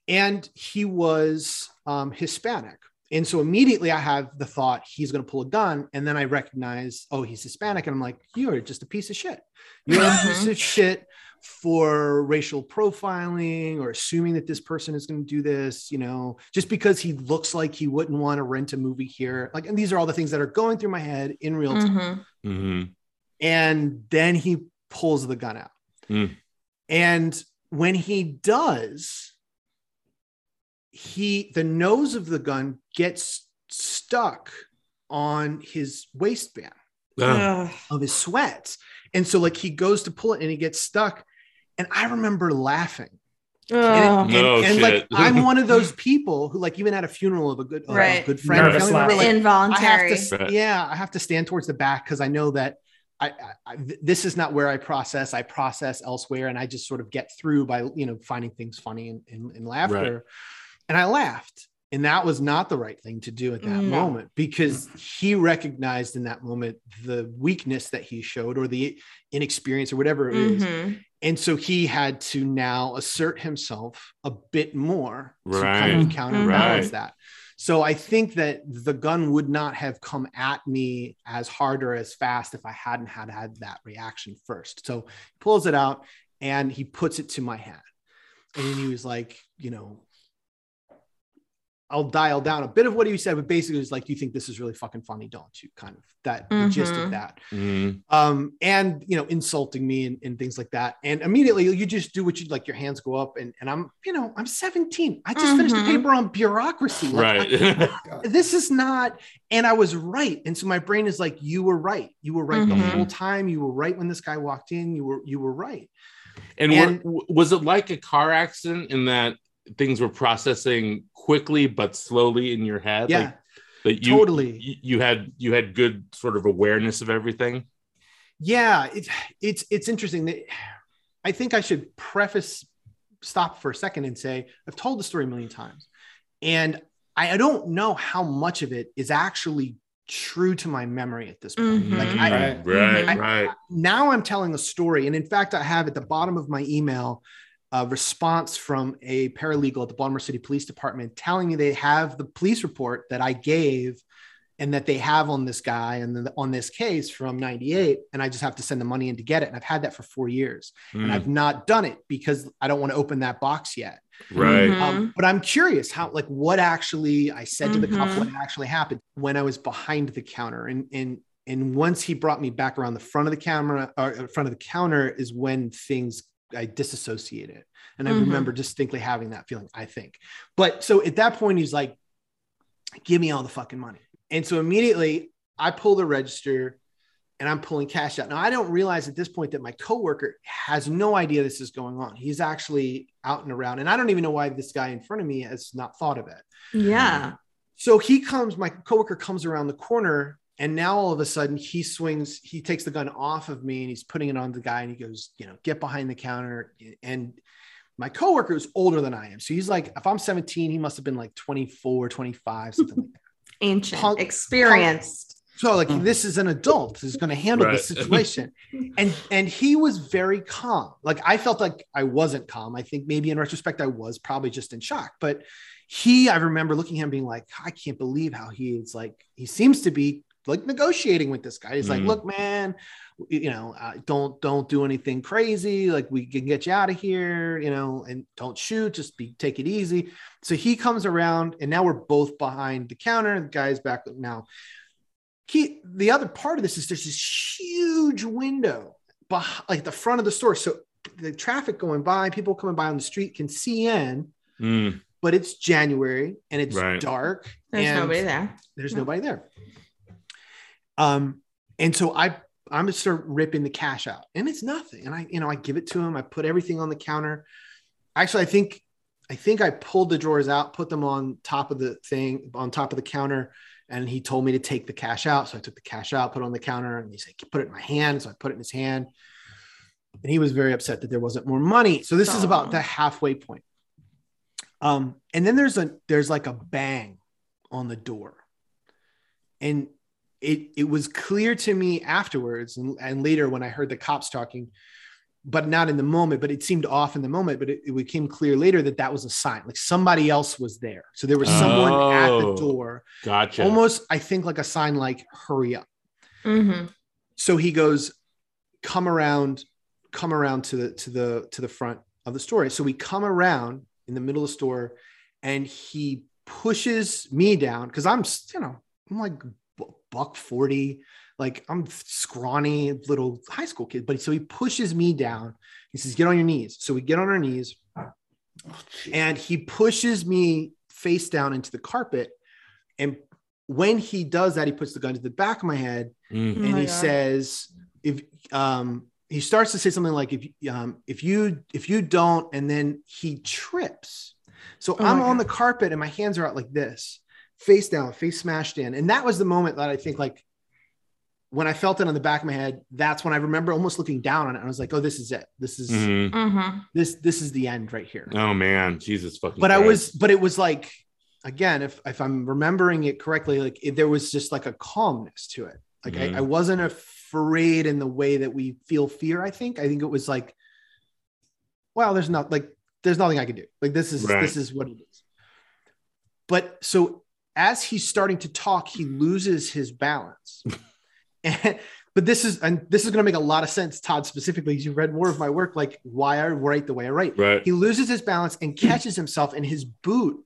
And he was um, hispanic and so immediately I have the thought he's going to pull a gun. And then I recognize, oh, he's Hispanic. And I'm like, you're just a piece of shit. You're a piece of shit for racial profiling or assuming that this person is going to do this, you know, just because he looks like he wouldn't want to rent a movie here. Like, and these are all the things that are going through my head in real time. Mhm. hmm And then he pulls the gun out. Mm. And when he does, he the nose of the gun gets stuck on his waistband Ah, of his sweats. And so like he goes to pull it and he gets stuck. And I remember laughing. And, Ugh. and, No and, like. I'm one of those people who like even at a funeral of a good of a Right. good friend, Nervous family member, laugh. like, I have Involuntary. to, Right. yeah, I have to stand towards the back because I know that I, I, I, this is not where I process. I process elsewhere, and I just sort of get through by you know finding things funny and, and, and laughter. And I laughed, and that was not the right thing to do at that No. moment because he recognized in that moment the weakness that he showed or the inexperience or whatever it is. Mhm. And so he had to now assert himself a bit more to kind of counterbalance Right. that. So I think that the gun would not have come at me as hard or as fast if I hadn't had had that reaction first. So he pulls it out and he puts it to my head. And then he was like, you know, I'll dial down a bit of what he said, but basically it's like, you think this is really fucking funny, don't you? Kind of that the gist of Mhm. that mhm. um and you know insulting me and, and things like that and immediately you just do what you'd like your hands go up and, and i'm you know i'm 17 i just finished a Mhm. paper on bureaucracy Like, right. I- this is not and i was right and so my brain is like you were right you were right the Mhm. whole time you were right when this guy walked in you were you were right and And- were, was it like a car accident in that things were processing quickly but slowly in your head? yeah Like, that you, Totally. You, you had you had good sort of awareness of everything. yeah it, it's it's interesting that i think i should preface stop for a second and say i've told the story a million times and i, I don't know how much of it is actually true to my memory at this point Mhm. like I, Right. Right, I- right. now i'm telling a story and in fact i have at the bottom of my email a response from a paralegal at the baltimore city police department telling me they have the police report that i gave and that they have on this guy and then on this case from 98 and i just have to send the money in to get it and i've had that for four years and Mm, i've not done it because i don't want to open that box yet right. Mhm. um, but I'm curious how, like, what actually I said to the cop, Mhm. what actually happened when I was behind the counter, and and and once he brought me back around the front of the camera or front of the counter is when things I disassociate it. and I Mhm. remember distinctly having that feeling. I think, but so at that point he's like, "Give me all the fucking money," and so immediately I pull the register. And I'm pulling cash out. Now I don't realize at this point that my coworker has no idea this is going on. He's actually out and around, and I don't even know why this guy in front of me has not thought of it. Yeah. So he comes, my coworker comes around the corner and now all of a sudden he swings, he takes the gun off of me and he's putting it on the guy and he goes, you know, get behind the counter. And my coworker is older than I am. So he's like, if I'm 17, he must have been like 24, 25, something like that. Ancient, Punk- experienced. So like this is an adult who's going to handle this Right. situation, and and he was very calm. Like I felt like I wasn't calm. I think maybe in retrospect I was probably just in shock. But he, I remember looking at him being like, I can't believe how he is like. He seems to be like negotiating with this guy. He's like, Mm. look, man, you know, uh, don't don't do anything crazy. Like we can get you out of here, you know, and don't shoot. Just be take it easy. So he comes around, and now we're both behind the counter. The guy's back now he the other part of this is there's this huge window behind, like the front of the store so the traffic going by people coming by on the street can see in Mm, but it's january and it's Right. dark There's and nobody there. there's No. nobody there um and so i i'm gonna start ripping the cash out and it's nothing. And i you know i give it to him i put everything on the counter. Actually i think i think i pulled the drawers out put them on top of the thing on top of the counter and he told me to take the cash out. So i took the cash out put it on the counter and he said put it in my hand. So i put it in his hand. And he was very upset that there wasn't more money. So this is about the halfway point. Um and then there's a there's like a bang on the door. And it it was clear to me afterwards and, and later when i heard the cops talking but not in the moment but it seemed off in the moment but it, it became clear later that that was a sign like somebody else was there so there was someone at the Oh. door gotcha. almost i think like a sign like hurry up Mm-hmm. so he goes come around come around to the to the to the front of the store so we come around in the middle of the store and he pushes me down because i'm you know i'm like bu- buck 40 like i'm scrawny little high school kid but so he pushes me down. He says get on your knees. So we get on our knees and he pushes me face down into the carpet. And when he does that he puts the gun to the back of my head Mm, Oh and my he God. says if um he starts to say something like if um if you if you don't and then he trips. So Oh i'm on God. the carpet and my hands are out like this face down face smashed in and that was the moment that i think like when i felt it on the back of my head that's when i remember almost looking down on it i was like oh this is it this is mhm. Mm-hmm. this this is the end right here Oh man, Jesus fucking. but I was, but it was like, again, if if I'm remembering it correctly, like it, there was just like a calmness to it. Like Mhm. I, I wasn't afraid in the way that we feel fear. I think. I think it was like, well, there's not like there's nothing I can do. Like this is Right. this is what it is. But so as he's starting to talk, he loses his balance. and but this is and this is going to make a lot of sense, Tod, specifically. You read more of my work, like why I write the way I write. right. He loses his balance and catches himself, and his boot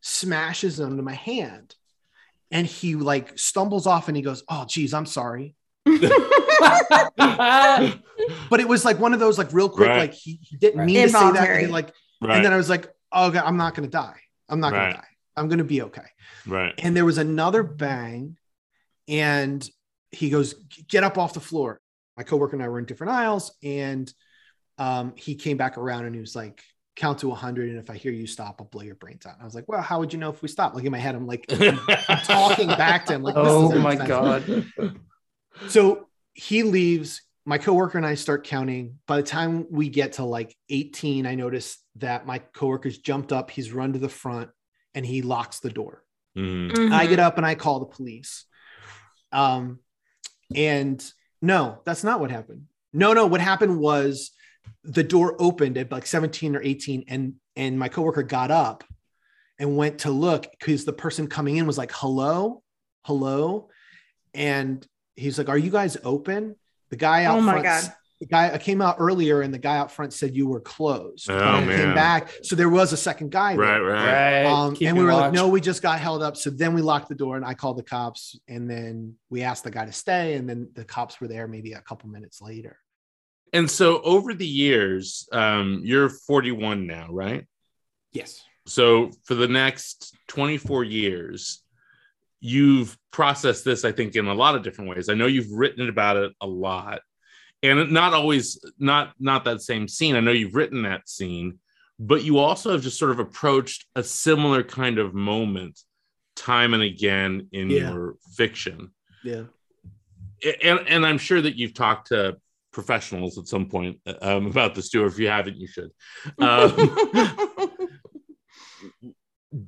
smashes into my hand. And he like stumbles off and he goes, Oh, geez, I'm sorry. But it was like one of those like real quick, Right. like he, he didn't Right. mean to say that. And he, like, right. and then I was like, Oh, God, I'm not gonna die. I'm not gonna die. I'm gonna be okay. right. And there was another bang, and he goes, "Get up off the floor." My coworker and I were in different aisles, and um, he came back around and he was like, "Count to 100, and if I hear you stop, I'll blow your brains out." And I was like, "Well, how would you know if we stop?" Like in my head, I'm like I'm talking back to him, like, Oh doesn't my make sense. god. So he leaves. My coworker and I start counting. By the time we get to like 18, I notice that my coworker's jumped up. He's run to the front and he locks the door. Mhm. Mm-hmm. I get up and I call the police. Um, and no, that's not what happened. No, no, what happened was the door opened at like 17 or 18, and and my coworker got up and went to look because the person coming in was like, hello, hello. And he's like, Are you guys open? The guy out Oh my front, God. The guy I came out earlier, and the guy out front said you were closed. Oh, But I man. came back. So there was a second guy there. Right, right. Right. Um, and we were like, no, we just got held up. So then we locked the door and I called the cops and then we asked the guy to stay. And then the cops were there maybe a couple minutes later. And so over the years, um, you're 41 now, right? Yes. So for the next 24 years, you've processed this, I think, in a lot of different ways. I know you've written about it a lot, and not always not not that same scene. I know you've written that scene, but you also have just sort of approached a similar kind of moment time and again in Yeah. your fiction. Yeah. and and I'm sure that you've talked to professionals at some point um, about this too. Or if you haven't, you should. Um,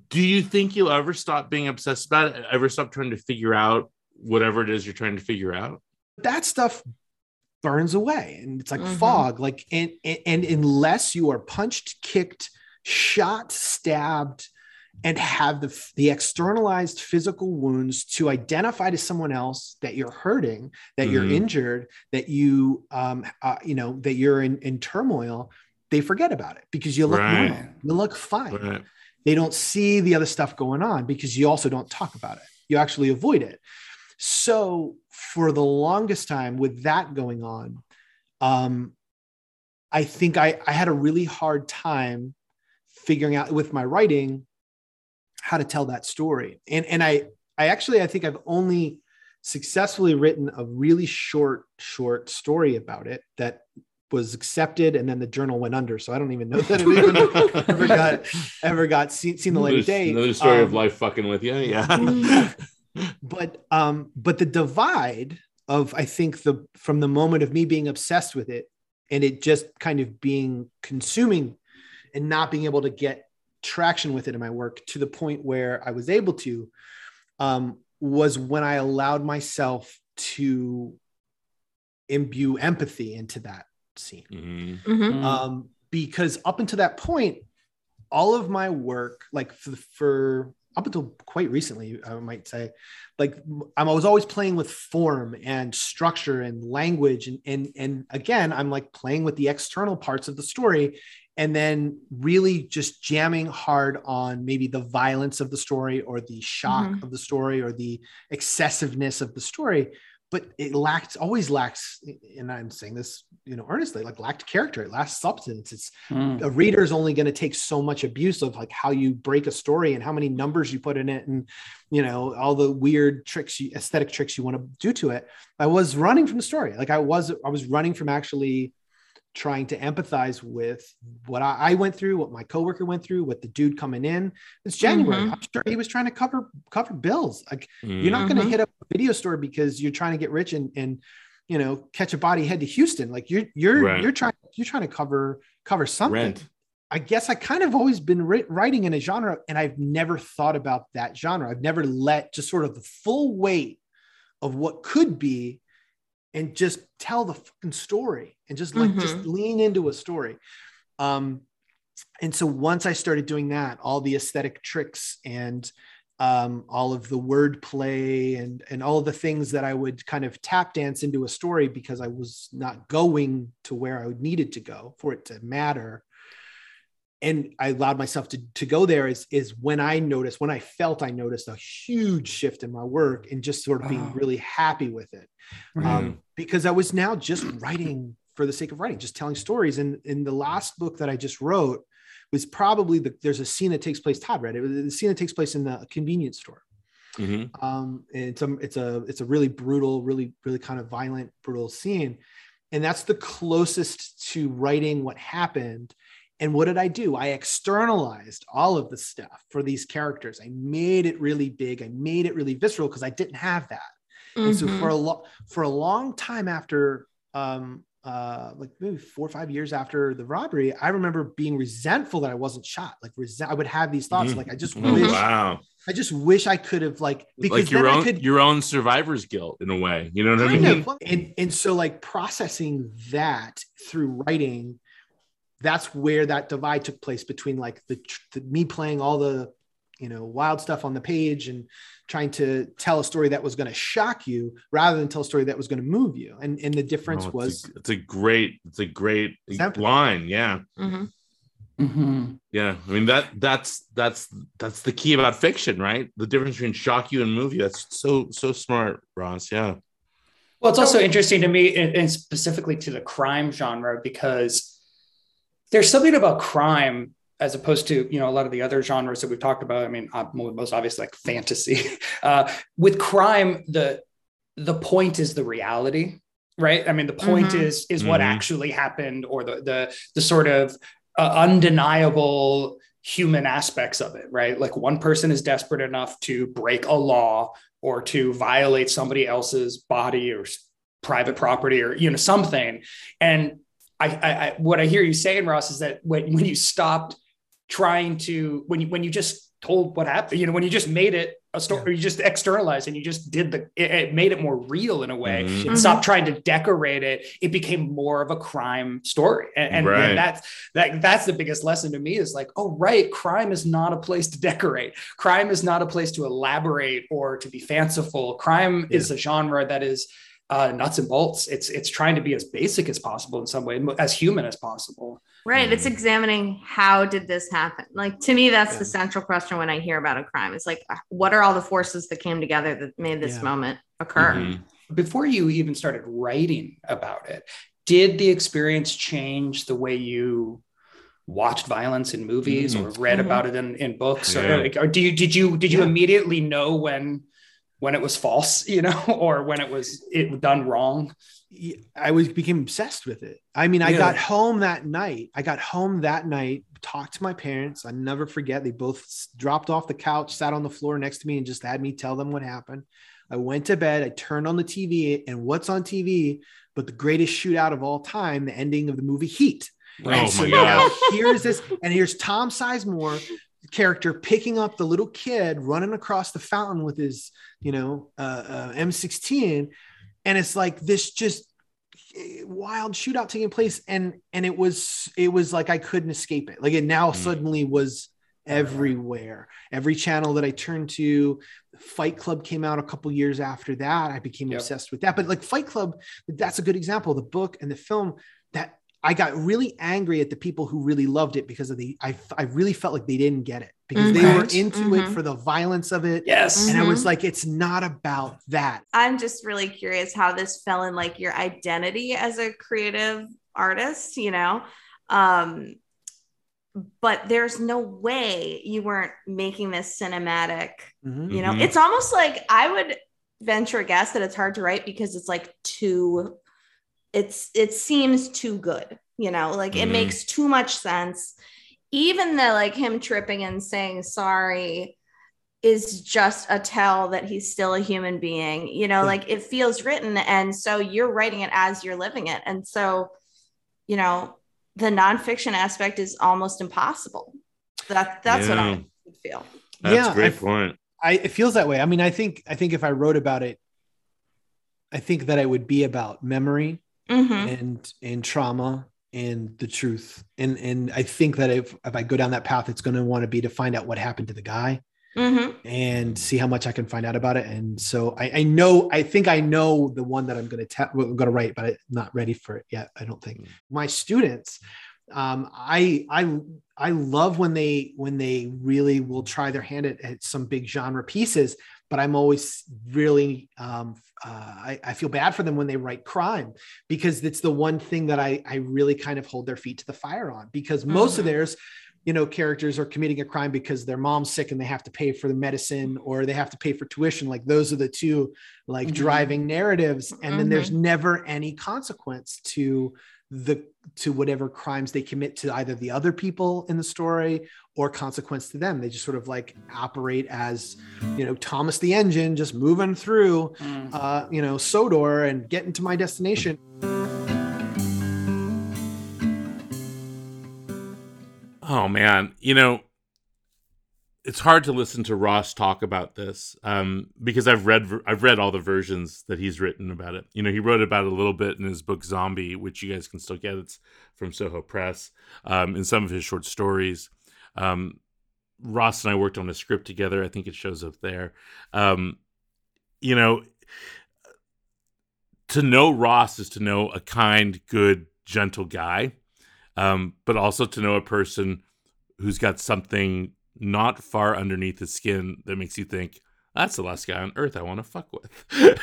do you think you'll ever stop being obsessed about it? Ever stop trying to figure out whatever it is you're trying to figure out? that stuff burns away and it's like Mhm. fog like and, and and unless you are punched kicked shot stabbed and have the the externalized physical wounds to identify to someone else that you're hurting that you're Mhm. injured that you um uh, you know that you're in in turmoil they forget about it because you look Right. normal you look fine Right. they don't see the other stuff going on because you also don't talk about it you actually avoid it so for the longest time with that going on um i think i i had a really hard time figuring out with my writing how to tell that story and and i i actually i think i've only successfully written a really short short story about it that was accepted and then the journal went under so i don't even know that it even ever got ever got seen, seen the light of day Another story of Um, life fucking with you. Yeah. but um but the divide of i think the from the moment of me being obsessed with it and it just kind of being consuming and not being able to get traction with it in my work to the point where i was able to um was when i allowed myself to imbue empathy into that scene Mhm. Mhm. um, because up until that point, all of my work, like for, for up until quite recently, I might say, like I was always playing with form and structure and language, and and and again, I'm like playing with the external parts of the story, and then really just jamming hard on maybe the violence of the story or the shock mm-hmm. of the story or the excessiveness of the story but it lacked always lacks and i'm saying this you know earnestly like lacked character it lacks substance it's Mm. a reader is only going to take so much abuse of like how you break a story and how many numbers you put in it and you know all the weird tricks you, aesthetic tricks you want to do to it i was running from the story like i was i was running from actually trying to empathize with what I, I went through what my coworker went through what the dude coming in it's january Mhm. i'm sure he was trying to cover cover bills like Mm. you're not going to Mhm. hit up a video store because you're trying to get rich and and you know catch a body head to Houston. Like you're you're Right. you're trying you're trying to cover cover something. Rent. I guess I kind of always been writing in a genre, and I've never thought about that genre. I've never let just sort of the full weight of what could be, and just tell the fucking story, and just like just lean into a story. Um, and so once I started doing that, all the aesthetic tricks and um, all of the wordplay and and all the things that I would kind of tap dance into a story because I was not going to where I needed to go for it to matter. And I allowed myself to, to go there is, is when I noticed, when I felt I noticed a huge shift in my work and just sort of being Wow. really happy with it. Um, because I was now just writing for the sake of writing, just telling stories. And in the last book that I just wrote was probably the, there's a scene that takes place, Tod read it, the scene that takes place in the convenience store. Mhm. Um, and it's a, it's a, it's a really brutal, really, really kind of violent, brutal scene. And that's the closest to writing what happened. And what did I do? I externalized all of the stuff for these characters. I made it really big. I made it really visceral because I didn't have that. And so Mhm. for a lo- for a long time after um uh like maybe four or five years after the robbery, I remember being resentful that I wasn't shot. Like resent I would have these thoughts Mhm. like I just Oh, wish wow. I just wish I could have like because Like your then I own could your own survivor's guilt in a way. You know what I mean? of and and so like processing that through writing that's where that divide took place between like the, the me playing all the you know wild stuff on the page and trying to tell a story that was going to shock you rather than tell a story that was going to move you and and the difference Oh, it's was a, it's a great it's a great Example. line. Yeah. Mhm. Mhm. Yeah, I mean that that's that's that's the key about fiction, right? The difference between shock you and move you. That's so so smart, Ross. Yeah. Well, it's also interesting to me, and, and specifically to the crime genre, because there's something about crime as opposed to you know a lot of the other genres that we've talked about. I mean, uh, most obviously like fantasy. Uh, with crime, the the point is the reality, right? I mean, the point Mhm. is is what Mhm. actually happened, or the the the sort of uh, undeniable human aspects of it, right? Like one person is desperate enough to break a law or to violate somebody else's body or private property or you know something. And I, I, I what I hear you saying, Ross, is that when when you stopped trying to when you when you just told what happened, you know, when you just made it a story, or you just externalized and you just did the it, it made it more real in a way. Mhm. Stopped trying to decorate it. It became more of a crime story, and, and, Right. and that's that that's the biggest lesson to me is like, oh right, crime is not a place to decorate. Crime is not a place to elaborate or to be fanciful. Crime is a genre that is uh, nuts and bolts. It's it's trying to be as basic as possible in some way, as human as possible. Right. It's Mm. examining how did this happen? Like to me, that's the central question when I hear about a crime. It's like, uh, what are all the forces that came together that made this Yeah. moment occur? Mhm. Before you even started writing about it, did the experience change the way you watched violence in movies or read Mhm. about it in, in books? Yeah. Or, like, or do you did you did you Yeah. immediately know when when it was false, you know, or when it was it done wrong? I was became obsessed with it. I mean, I Really? got home that night. I got home that night, talked to my parents. I never forget. They both dropped off the couch, sat on the floor next to me, and just had me tell them what happened. I went to bed. I turned on the TV, and what's on TV? But the greatest shootout of all time, the ending of the movie Heat. Oh And my so God. now here's this, and here's Tom Sizemore character picking up the little kid running across the fountain with his, you know, uh, uh, M16, and it's like this just eh, wild shootout taking place, and and it was it was like I couldn't escape it. Like it now Mm. suddenly was everywhere. Every channel that I turned to, Fight Club came out a couple years after that. I became Yep. obsessed with that. But like Fight Club, that's a good example. The book and the film I got really angry at the people who really loved it because of the I I really felt like they didn't get it because they were into it Mhm. for the violence of it. Yes. And I was like, it's not about that. I'm just really curious how this fell in like your identity as a creative artist, you know? Um, but there's no way you weren't making this cinematic Mhm. you know it's almost like i would venture a guess that it's hard to write because it's like too it's it seems too good you know like it Mhm. makes too much sense. Even the like him tripping and saying sorry is just a tell that he's still a human being you know like it feels written. And so you're writing it as you're living it. And so you know the nonfiction aspect is almost impossible. That that's what i would feel. That's Yeah, a great I- point. I it feels that way. I mean, I think I think if I wrote about it, I think that it would be about memory Mhm. and and trauma and the truth. And and I think that if if I go down that path, it's going to want to be to find out what happened to the guy Mhm. and see how much I can find out about it. And so I, I know I think I know the one that I'm going to ta- I'm going to write, but I'm not ready for it yet. I don't think my students. Um, I I I love when they when they really will try their hand at, at some big genre pieces, but I'm always really um, uh, I, I feel bad for them when they write crime because it's the one thing that I I really kind of hold their feet to the fire on because most of Mhm. theirs you know characters are committing a crime because their mom's sick and they have to pay for the medicine or they have to pay for tuition like those are the two like Mhm. driving narratives and then there's never any consequence to the to whatever crimes they commit to either the other people in the story or consequence to them. They just sort of like operate as you know thomas the engine just moving through Mm. uh you know sodor and getting to my destination. Oh man, you know, it's hard to listen to Ross talk about this um, because I've read I've read all the versions that he's written about it. You know, he wrote about it a little bit in his book Zombie, which you guys can still get. It's from Soho Press. Um, in some of his short stories, um, Ross and I worked on a script together. I think it shows up there. Um, you know, to know Ross is to know a kind, good, gentle guy, um, but also to know a person who's got something not far underneath his skin that makes you think that's the last guy on earth I want to fuck with.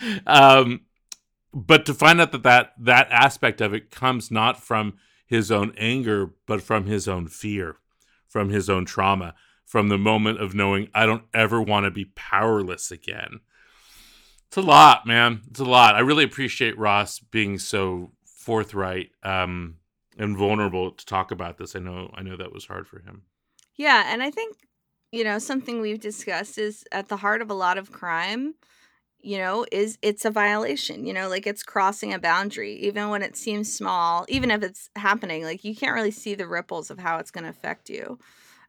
um, but to find out that, that that aspect of it comes not from his own anger, but from his own fear, from his own trauma, from the moment of knowing I don't ever want to be powerless again. It's a lot, man. It's a lot. I really appreciate Ross being so forthright um, and vulnerable to talk about this. I know, I know that was hard for him. Yeah, and I think you know, something we've discussed is at the heart of a lot of crime, you know, is it's a violation, you know, like it's crossing a boundary, even when it seems small, even if it's happening, like you can't really see the ripples of how it's going to affect you.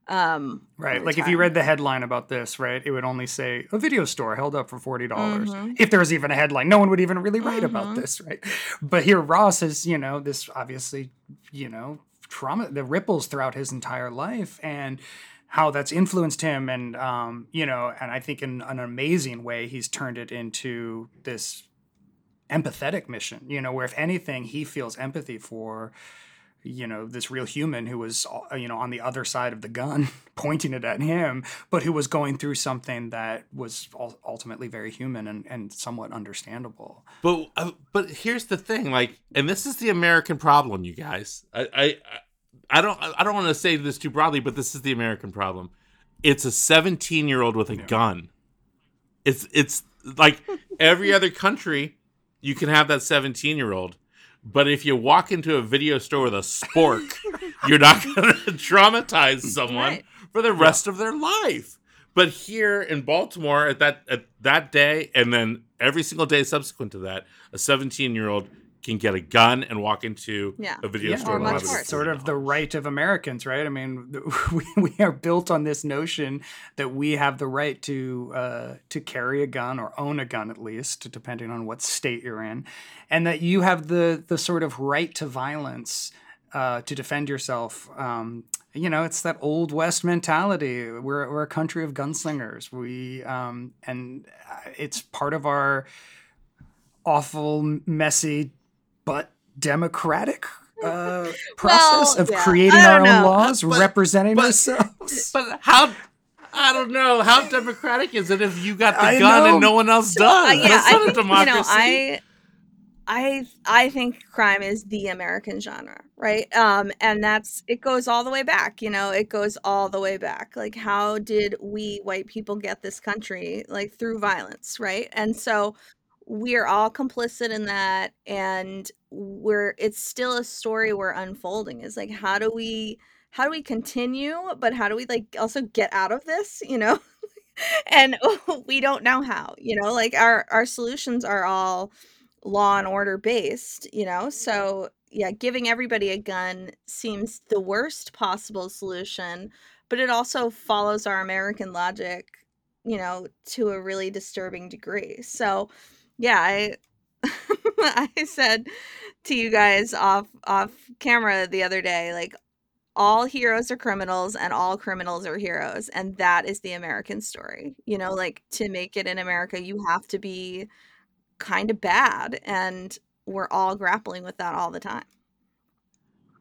Um, Right. Like if you read the headline about this, right, it would only say a video store held up for $40. dollars Mhm. If there was even a headline, no one would even really write about Mhm. this, right? But here Ross is, you know, this obviously, you know, trauma, the ripples throughout his entire life and how that's influenced him. And, um, you know, and I think in an amazing way, he's turned it into this empathetic mission, you know, where if anything, he feels empathy for you know this real human who was uh, you know on the other side of the gun pointing it at him but who was going through something that was ultimately very human and, and somewhat understandable But uh, but here's the thing, like, and this is the American problem, you guys. I I, I don't I don't want to say this too broadly, but this is the American problem. It's a 17 year old with a gun. It's it's like every other country, you can have that 17 year old, but if you walk into a video store with a spork, you're not going to traumatize someone Right. for the rest of their life. But here in Baltimore, at that at that day, and then every single day subsequent to that, a 17 year old can get a gun and walk into Yeah. a video Yeah, store. or and much have it worse. for sort of the right of Americans, right? I mean, we, we are built on this notion that we have the right to uh, to carry a gun or own a gun, at least, depending on what state you're in, and that you have the the sort of right to violence uh, to defend yourself. Um, you know, it's that old West mentality. We're we're a country of gunslingers. We um, and uh, it's part of our awful, messy, but democratic uh, process of yeah, creating our don't own know. laws, But- representing but- ourselves. But how? I don't know. How democratic is it if you got the I gun know. and no one else So, uh, does? yeah, That's I not a democracy. You know, I, I, I think crime is the American genre, right? Um, and that's it goes all the way back. You know, it goes all the way back. Like, how did we white people get this country? Like through violence, right? And so we're all complicit in that, and we're it's still a story we're unfolding. Is like, how do we? How do we continue? But how do we like also get out of this? You know, and we don't know how you know like our our solutions are all law and order based you know mm-hmm. so yeah giving everybody a gun seems the worst possible solution but it also follows our american logic you know to a really disturbing degree so yeah i i said to you guys off off camera the other day like all heroes are criminals and all criminals are heroes and that is the american story you know like to make it in america you have to be kind of bad and we're all grappling with that all the time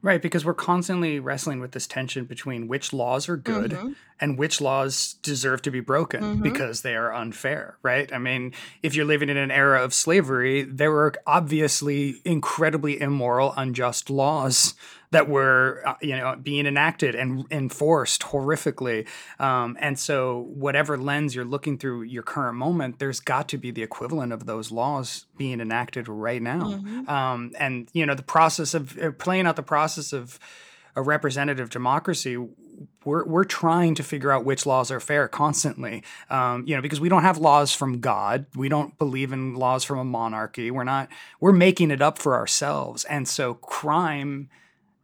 Right, because we're constantly wrestling with this tension between which laws are good Mhm. And which laws deserve to be broken Mhm. because they are unfair, right? I mean, if you're living in an era of slavery, there were obviously incredibly immoral, unjust laws that were, uh, you know, being enacted and enforced horrifically. Um, and so, whatever lens you're looking through your current moment, there's got to be the equivalent of those laws being enacted right now. Mhm. Um, and you know, the process of uh, playing out the process of a representative democracy, we're we're trying to figure out which laws are fair constantly. Um, you know, because we don't have laws from God, we don't believe in laws from a monarchy. We're not. We're making it up for ourselves, and so crime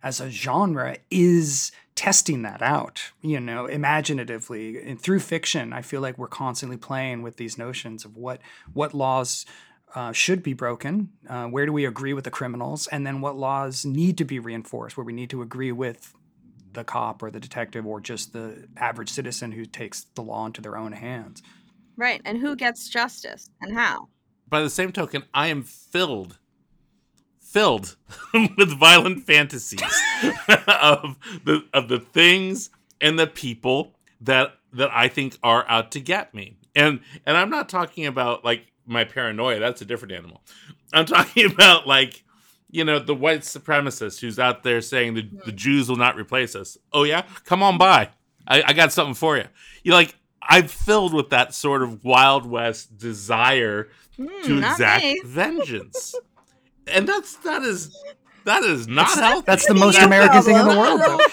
as a genre is testing that out you know imaginatively and through fiction i feel like we're constantly playing with these notions of what what laws uh, should be broken uh, where do we agree with the criminals and then what laws need to be reinforced where we need to agree with the cop or the detective or just the average citizen who takes the law into their own hands right and who gets justice and how By the same token, I am filled, filled with violent fantasies of the of the things and the people that that I think are out to get me. And and I'm not talking about like my paranoia. That's a different animal. I'm talking about like you know the white supremacist who's out there saying the, the Jews will not replace us. Oh yeah, come on by. I, I got something for you. You like I'm filled with that sort of Wild West desire Hmm, to exact vengeance. and that's that is that is not healthy. That's the most American thing in the world. Though.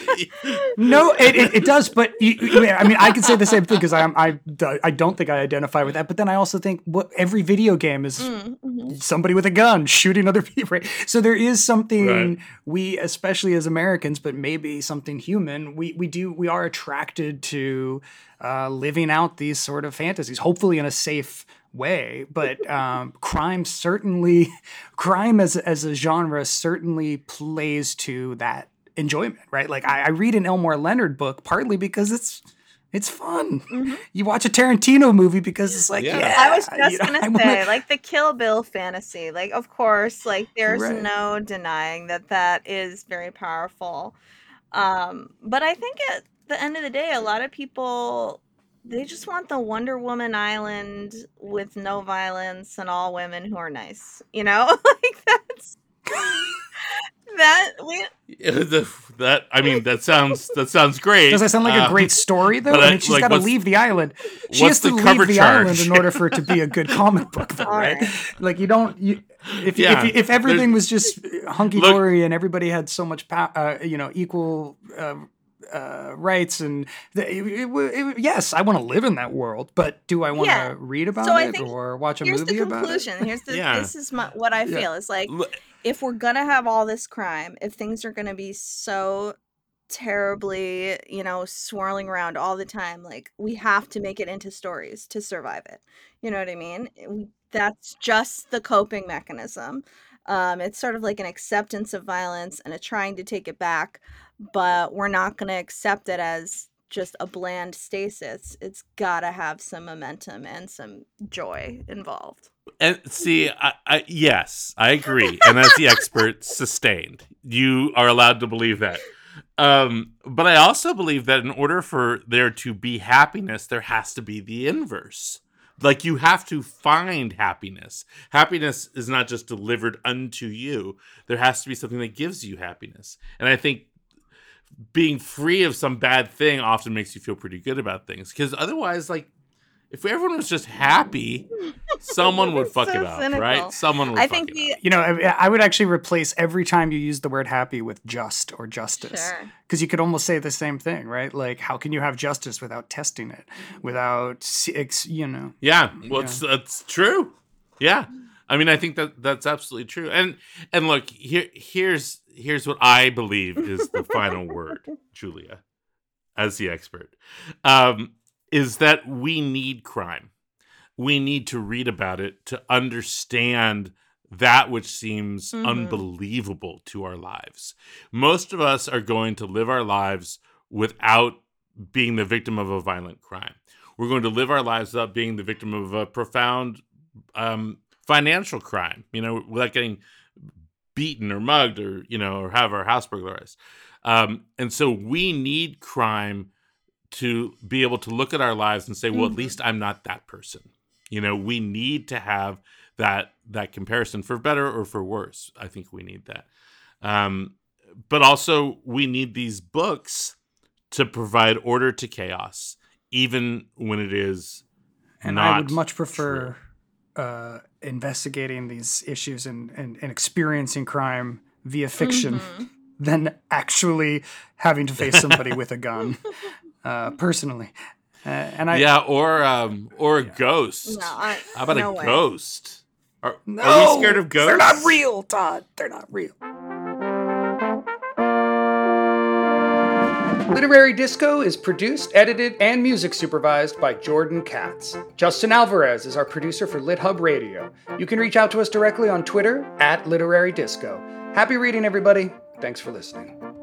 No, it, it, it does, but you, you- I mean, I can say the same thing because I, I I don't think I identify with that. But then I also think what every video game is Mm-hmm. somebody with a gun shooting other people. Right? So there is something Right. we, especially as Americans, but maybe something human, we we do we are attracted to uh, living out these sort of fantasies, hopefully in a safe way. But um, crime certainly, crime as as a genre certainly plays to that enjoyment, right? Like I, I read an Elmore Leonard book partly because it's. It's fun. You watch a Tarantino movie because it's like, Yeah. yeah. I was just you know, gonna I wanna- say, like the Kill Bill fantasy. Like, of course, like there's Right. no denying that that is very powerful. Um, but I think at the end of the day, a lot of people they just want the Wonder Woman island with no violence and all women who are nice. You know, like that's that we that I mean, that sounds that sounds great. Does that sound like a Um, great story though? I I- mean, she's like, got to leave the island. She has to the leave cover the charge? island in order for it to be a good comic book, though, right? Alright. Like you don't. You, if, Yeah, if if everything there's- was just hunky dory and everybody had so much, pow- uh, you know, equal. Uh, uh, rights and the, it, it, it, yes, I want to live in that world, but do I want to Yeah. read about so it or watch a movie about it? conclusion. Here's the Yeah. this is my, what I Yeah. feel is like if we're gonna have all this crime, if things are gonna be so terribly, you know, swirling around all the time, like we have to make it into stories to survive it. You know what I mean? We, that's just the coping mechanism. Um, it's sort of like an acceptance of violence and a trying to take it back, but we're not going to accept it as just a bland stasis. It's got to have some momentum and some joy involved. And see, I, I yes, I agree. And as the expert, sustained. You are allowed to believe that. Um, but I also believe that in order for there to be happiness, there has to be the inverse. Like you have to find happiness. Happiness is not just delivered unto you. There has to be something that gives you happiness. And I think being free of some bad thing often makes you feel pretty good about things. Because otherwise, like if everyone was just happy, someone would fuck so it up, cynical. right? Someone would I fuck think it the up. You know, I, I would actually replace every time you use the word happy with just or justice. Sure. Because you could almost say the same thing, right? Like, how can you have justice without testing it? Without, you know. Yeah, well, it's, it's true. Yeah, I mean, I think that that's absolutely true. And and look, here here's here's what I believe is the final word, Julia, as the expert, um, is that we need crime. We need to read about it to understand that which seems Mhm. unbelievable to our lives. Most of us are going to live our lives without being the victim of a violent crime. We're going to live our lives without being the victim of a profound um, financial crime, you know, without getting beaten or mugged or, you know, or have our house burglarized. Um, and so we need crime to be able to look at our lives and say, well, at Mhm. least I'm not that person. You know, we need to have that that comparison for better or for worse. I think we need that. Um, but also we need these books to provide order to chaos, even when it is And not I would much prefer uh, investigating these issues and, and, and experiencing crime via fiction Mhm. than actually having to face somebody with a gun, uh, personally. Uh, and I, yeah, or um, or a ghost. No, I, How about no a way. ghost? Are, no, are we scared of ghosts? They're not real, Tod. They're not real. Literary Disco is produced, edited, and music supervised by Jordan Katz. Justin Alvarez is our producer for LitHub Radio. You can reach out to us directly on Twitter at Literary Disco. Happy reading, everybody. Thanks for listening.